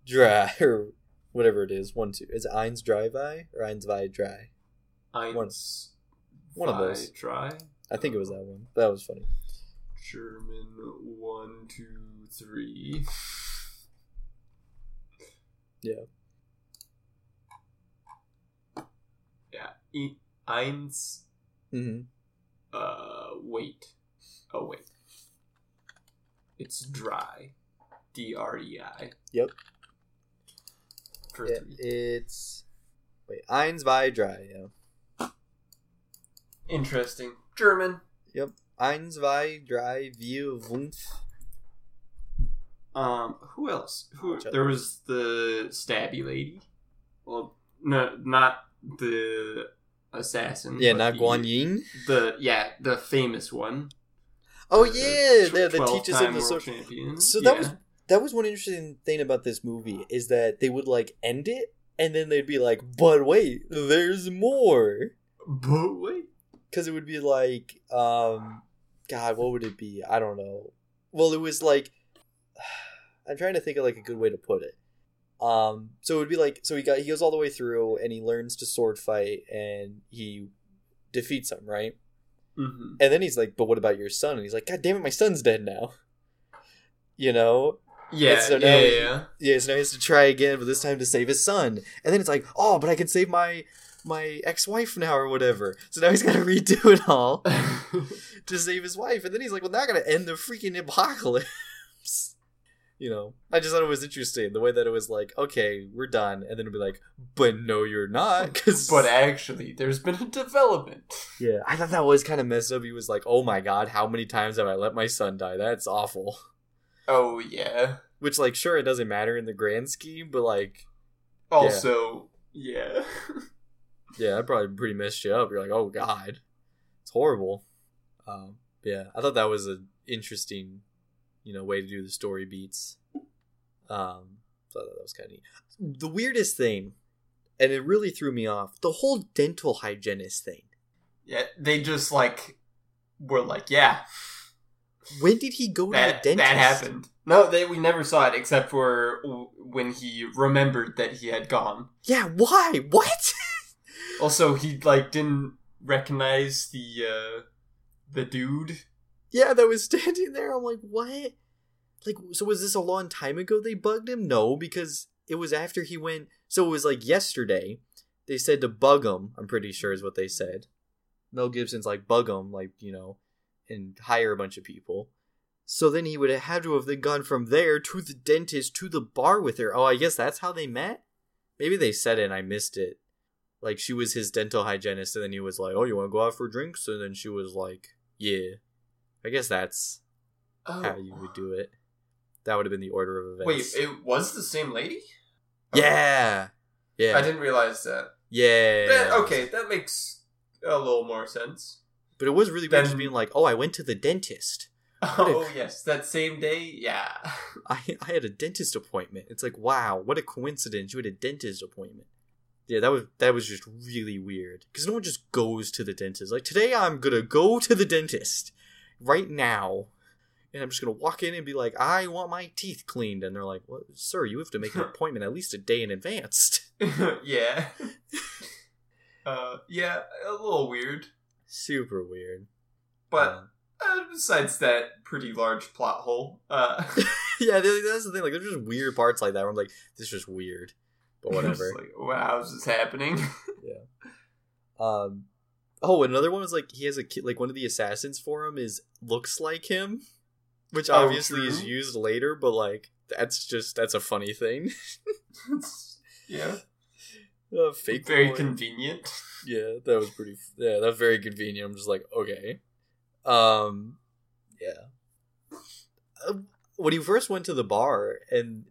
drei or whatever it is, one two. Is it Eins drei zwei or Eins zwei drei? Eins. One of those. Try. I think it was that one. That was funny. German one, two, three. Yeah. Yeah. E- eins. hmm Uh, wait. Oh wait. It's dry. D R E I. Yep. For Yeah, three. it's wait eins zwei dry, Yeah. Interesting. German. Yep. Eins zwei drei vier fünf. Um, who else? Who? There was the stabby lady. Well, no, not the assassin. Yeah, not the- Guan Yin. The yeah, the famous one. Oh The- the yeah, tw- that, that 12 teaches him time the world social. champion. So that Yeah. was that was one interesting thing about this movie is that they would like end it and then they'd be like, "But wait, there's more." But wait. Because it would be like, um, God, what would it be? I don't know. Well, it was like, I'm trying to think of like a good way to put it. Um, so it would be like, so he got he goes all the way through and he learns to sword fight and he defeats him, right? hmm And then he's like, "But what about your son?" And he's like, "God damn it, my son's dead now." You know, Yeah, so yeah, now yeah, he- yeah. yeah, so now he has to try again, but this time to save his son. And then it's like, oh, but I can save my my ex wife now or whatever. So now he's got to redo it all to save his wife. And then he's like, well, now I got to end the freaking apocalypse. You know, I just thought it was interesting the way that it was like, okay, we're done, and then it'd be like, but no, you're not, because but actually, there's been a development. yeah, I thought that was kind of messed up. He was like, oh my god, how many times have I let my son die? That's awful. Oh yeah. Which, like, sure, it doesn't matter in the grand scheme, but like, Also, yeah. Yeah, that probably pretty messed you up. You're like, oh god, it's horrible. Um, yeah, I thought that was an interesting, you know, way to do the story beats. Um, so that was kind of neat. The weirdest thing, and it really threw me off, the whole dental hygienist thing. yeah, they just like were like, yeah, When did he go to the dentist? that happened. No, they we never saw it except for when he remembered that he had gone. Yeah, why? What? Also, he like didn't recognize the uh the dude. Yeah, that was standing there. I'm like, what? Like, so was this a long time ago they bugged him? No, because it was after he went. So it was like yesterday. They said to bug him. I'm pretty sure is what they said. Mel Gibson's like bug him, like you know, and hire a bunch of people. So then he would have had to have then gone from there to the dentist to the bar with her. Oh, I guess that's how they met. Maybe they said it and I missed it. Like she was his dental hygienist, and then he was like, "Oh, you want to go out for drinks?" And then she was like, "Yeah." I guess that's Oh, how you would do it. That would have been the order of events. wait, it was the same lady. yeah, oh. yeah, I didn't realize that. yeah. That- okay, that makes a little more sense. but it was really weird just being like, "Oh, I went to the dentist. Oh yes, that same day. Yeah. I I had a dentist appointment." It's like, wow, what a coincidence! You had a dentist appointment. Yeah, that was that was just really weird because no one just goes to the dentist. Like today, I'm gonna go to the dentist right now, and I'm just gonna walk in and be like, "I want my teeth cleaned," and they're like, "Well, sir, you have to make an appointment at least a day in advance." yeah. Uh, yeah, a little weird, Super weird. but Um, uh, besides that pretty large plot hole, uh, yeah, that's the thing. Like, there's just weird parts like that where I'm like, this is just weird, but whatever. like, wow, is this happening? Yeah. Um, oh, another one was like he has a kid. Like one of the assassins for him is looks like him, which Oh, obviously is used later. But like, that's just that's a funny thing. yeah, uh, fake very boy. convenient. yeah, that was pretty. Yeah, that was very convenient. I'm just like, okay, um, yeah. Uh, when he first went to the bar and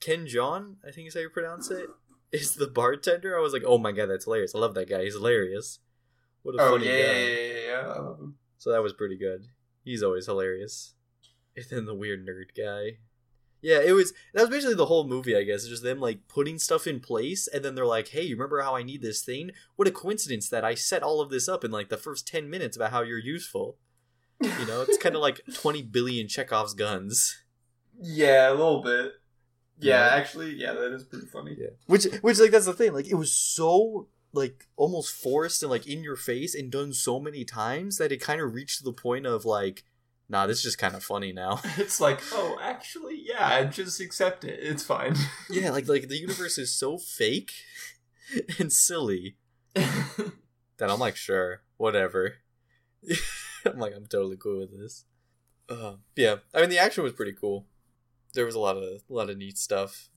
Ken John, I think is how you pronounce it, is the bartender. I was like, oh my god, that's hilarious. I love that guy. He's hilarious. What a Oh funny yeah, guy. yeah, yeah, yeah, I. Um, so that was pretty good. He's always hilarious. And then the weird nerd guy. Yeah, it was that was basically the whole movie, I guess. It's just them like putting stuff in place and then they're like, Hey, you remember how I need this thing? What a coincidence that I set all of this up in like the first ten minutes about how you're useful. You know, it's kinda like twenty billion Chekhov's guns. Yeah, a little bit. Yeah, Yeah. actually, yeah, that is pretty funny. Yeah. Which which like that's the thing. Like it was so like almost forced and like in your face and done so many times that it kind of reached the point of like, nah, this is just kind of funny now. It's like, oh, actually, yeah, just accept it. It's fine. yeah, like like the universe is so fake and silly that I'm like, sure, whatever. I'm like, I'm totally cool with this. Uh, yeah, I mean the action was pretty cool. There was a lot of a lot of neat stuff,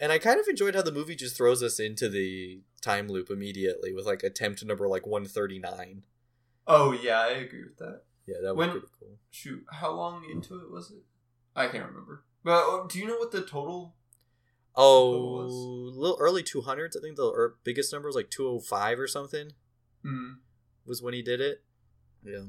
and I kind of enjoyed how the movie just throws us into the time loop immediately with like attempt number like 139. oh yeah, I agree with that. Yeah, that was When- pretty cool. Shoot, how long into it was it? I can't remember. But oh, do you know what the total? Oh, was? little early 200s. I think the er- biggest number was like 205 or something. Mm, was when he did it. Yeah.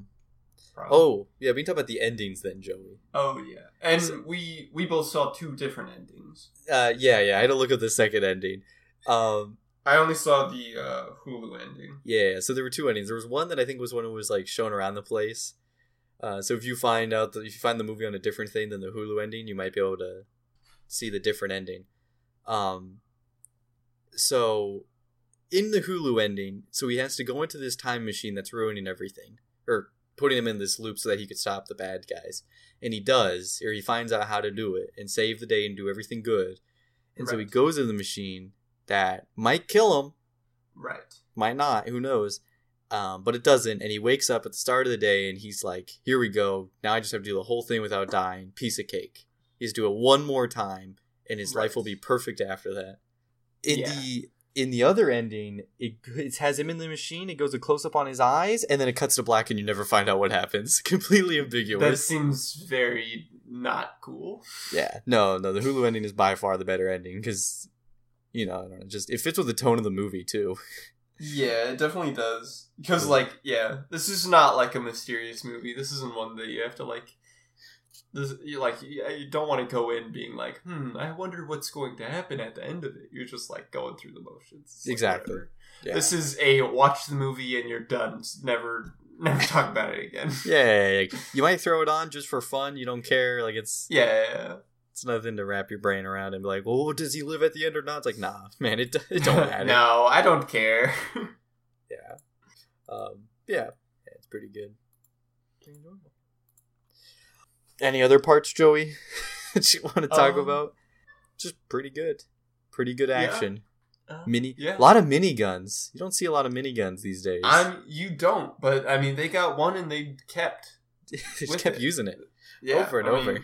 probably. Oh, yeah. We can talk about the endings then, Joey. oh yeah, and So- we we both saw two different endings. Uh, yeah, yeah. I had to look at the second ending. Um, I only saw the uh, Hulu ending. yeah. So there were two endings. There was one that I think was when it was like shown around the place. Uh, so if you find out that if you find the movie on a different thing than the Hulu ending, you might be able to see the different ending. Um, so in the Hulu ending, so he has to go into this time machine that's ruining everything, or putting him in this loop so that he could stop the bad guys, and he does, or he finds out how to do it and save the day and do everything good, and so he goes in the machine that might kill him, Right. might not, who knows. Um, but it doesn't, and he wakes up at the start of the day and he's like, Here we go. Now I just have to do the whole thing without dying. Piece of cake. He's do it one more time, and his life will be perfect after that. In Yeah. the in the other ending, it, it has him in the machine, it goes a close up on his eyes, and then it cuts to black and you never find out what happens. Completely ambiguous. That seems very not cool. yeah. No, no, the Hulu ending is by far the better ending because you know, I don't know, just it fits with the tone of the movie too. Yeah, it definitely does. Because, like, yeah, this is not like a mysterious movie. This isn't one that you have to like. This, you like you don't want to go in being like, hmm, I wonder what's going to happen at the end of it. You're just like going through the motions. It's Exactly. Yeah. This is a watch the movie and you're done. It's Never, never talk about it again. Yeah, like, you might throw it on just for fun. You don't care. Like it's Yeah. It's nothing to wrap your brain around and be like, well, does he live at the end or not? It's like, nah, man, it it don't matter. no, I don't care. Yeah, um, yeah, yeah, it's pretty good. Pretty. Any other parts, Joey, that you want to talk Um, about? Just pretty good, pretty good action. Uh, Mini, yeah. a lot of miniguns. You don't see a lot of miniguns these days. I'm. You don't, but I mean, they got one and they kept. they just kept it. using it. Yeah, Over and I over. mean,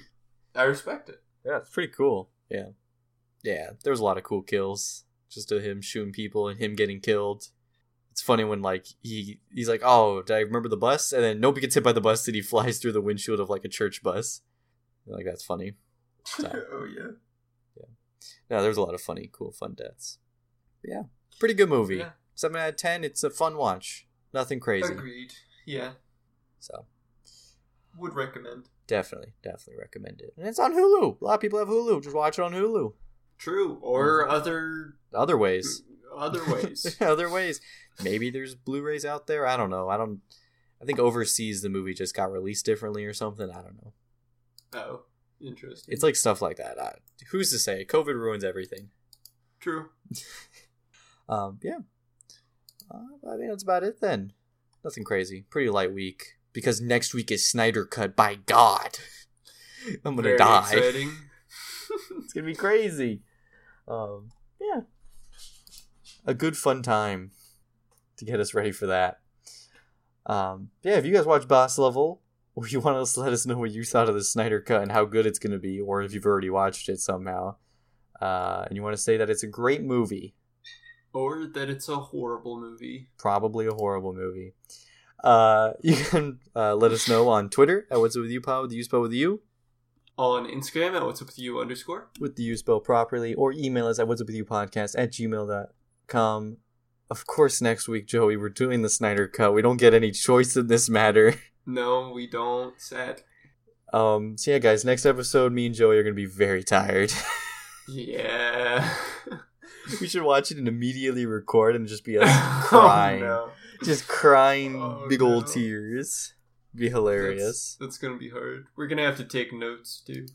I respect it. Yeah, it's pretty cool. Yeah. Yeah, there was a lot of cool kills. Just of him shooting people and him getting killed. It's funny when like he he's like, Oh, did I remember the bus? And then nobody gets hit by the bus and he flies through the windshield of like a church bus. Like that's funny. So- oh yeah. Yeah, there's a lot of funny, cool, fun deaths. But yeah. Pretty good movie. Yeah. Seven out of ten, it's a fun watch. Nothing crazy. Agreed. Yeah. So Would recommend. Definitely, definitely recommend it. And it's on Hulu. A lot of people have Hulu. Just watch it on Hulu. True. Or other Other ways. other ways. other ways. Maybe there's Blu-rays out there. I don't know. I don't. I think overseas the movie just got released differently or something. I don't know. oh, interesting. It's like stuff like that. I, who's to say? COVID ruins everything. true. Um, yeah. Uh, I think that's about it then. Nothing crazy. Pretty light week because next week is Snyder Cut. By God, I'm gonna Very die. It's gonna be crazy. Um, yeah, a good fun time to get us ready for that. Um, yeah, if you guys watch Boss Level, or you want to let us know what you thought of the Snyder Cut and how good it's gonna be, or if you've already watched it somehow, uh, and you want to say that it's a great movie, or that it's a horrible movie. probably a horrible movie. Uh, you can uh, let us know on Twitter at What's Up With You Pod with the U spell with you On Instagram at what's up with you underscore. with the U spell properly, or email us at what's up with you podcast at gmail.com. Of course, next week, Joey, we're doing the Snyder Cut. We don't get any choice in this matter. No, we don't. Sad. Um, so yeah, guys, next episode, me and Joey are gonna be very tired. Yeah. we should watch it and immediately record and just be us Oh, crying, no. Just crying Oh, big old no. tears. Be hilarious. That's, that's gonna be hard. We're gonna have to take notes too.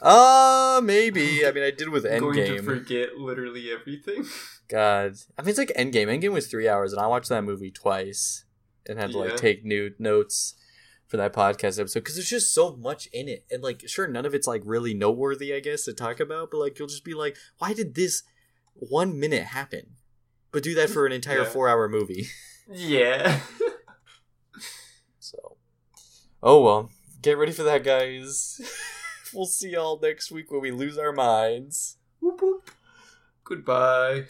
Uh, maybe. I mean, I did with I'm going to Endgame. forget literally everything. God, I mean, it's like Endgame. Endgame was three hours, and I watched that movie twice and had to like take new notes for that podcast episode because there's just so much in it, and like, sure, none of it's like really noteworthy, I guess, to talk about, but like, you'll just be like, why did this one minute happen? But do that for an entire Yeah. four-hour movie. Yeah. So, oh well, get ready for that, guys. we'll see y'all next week when we lose our minds. Whoop, whoop. Goodbye.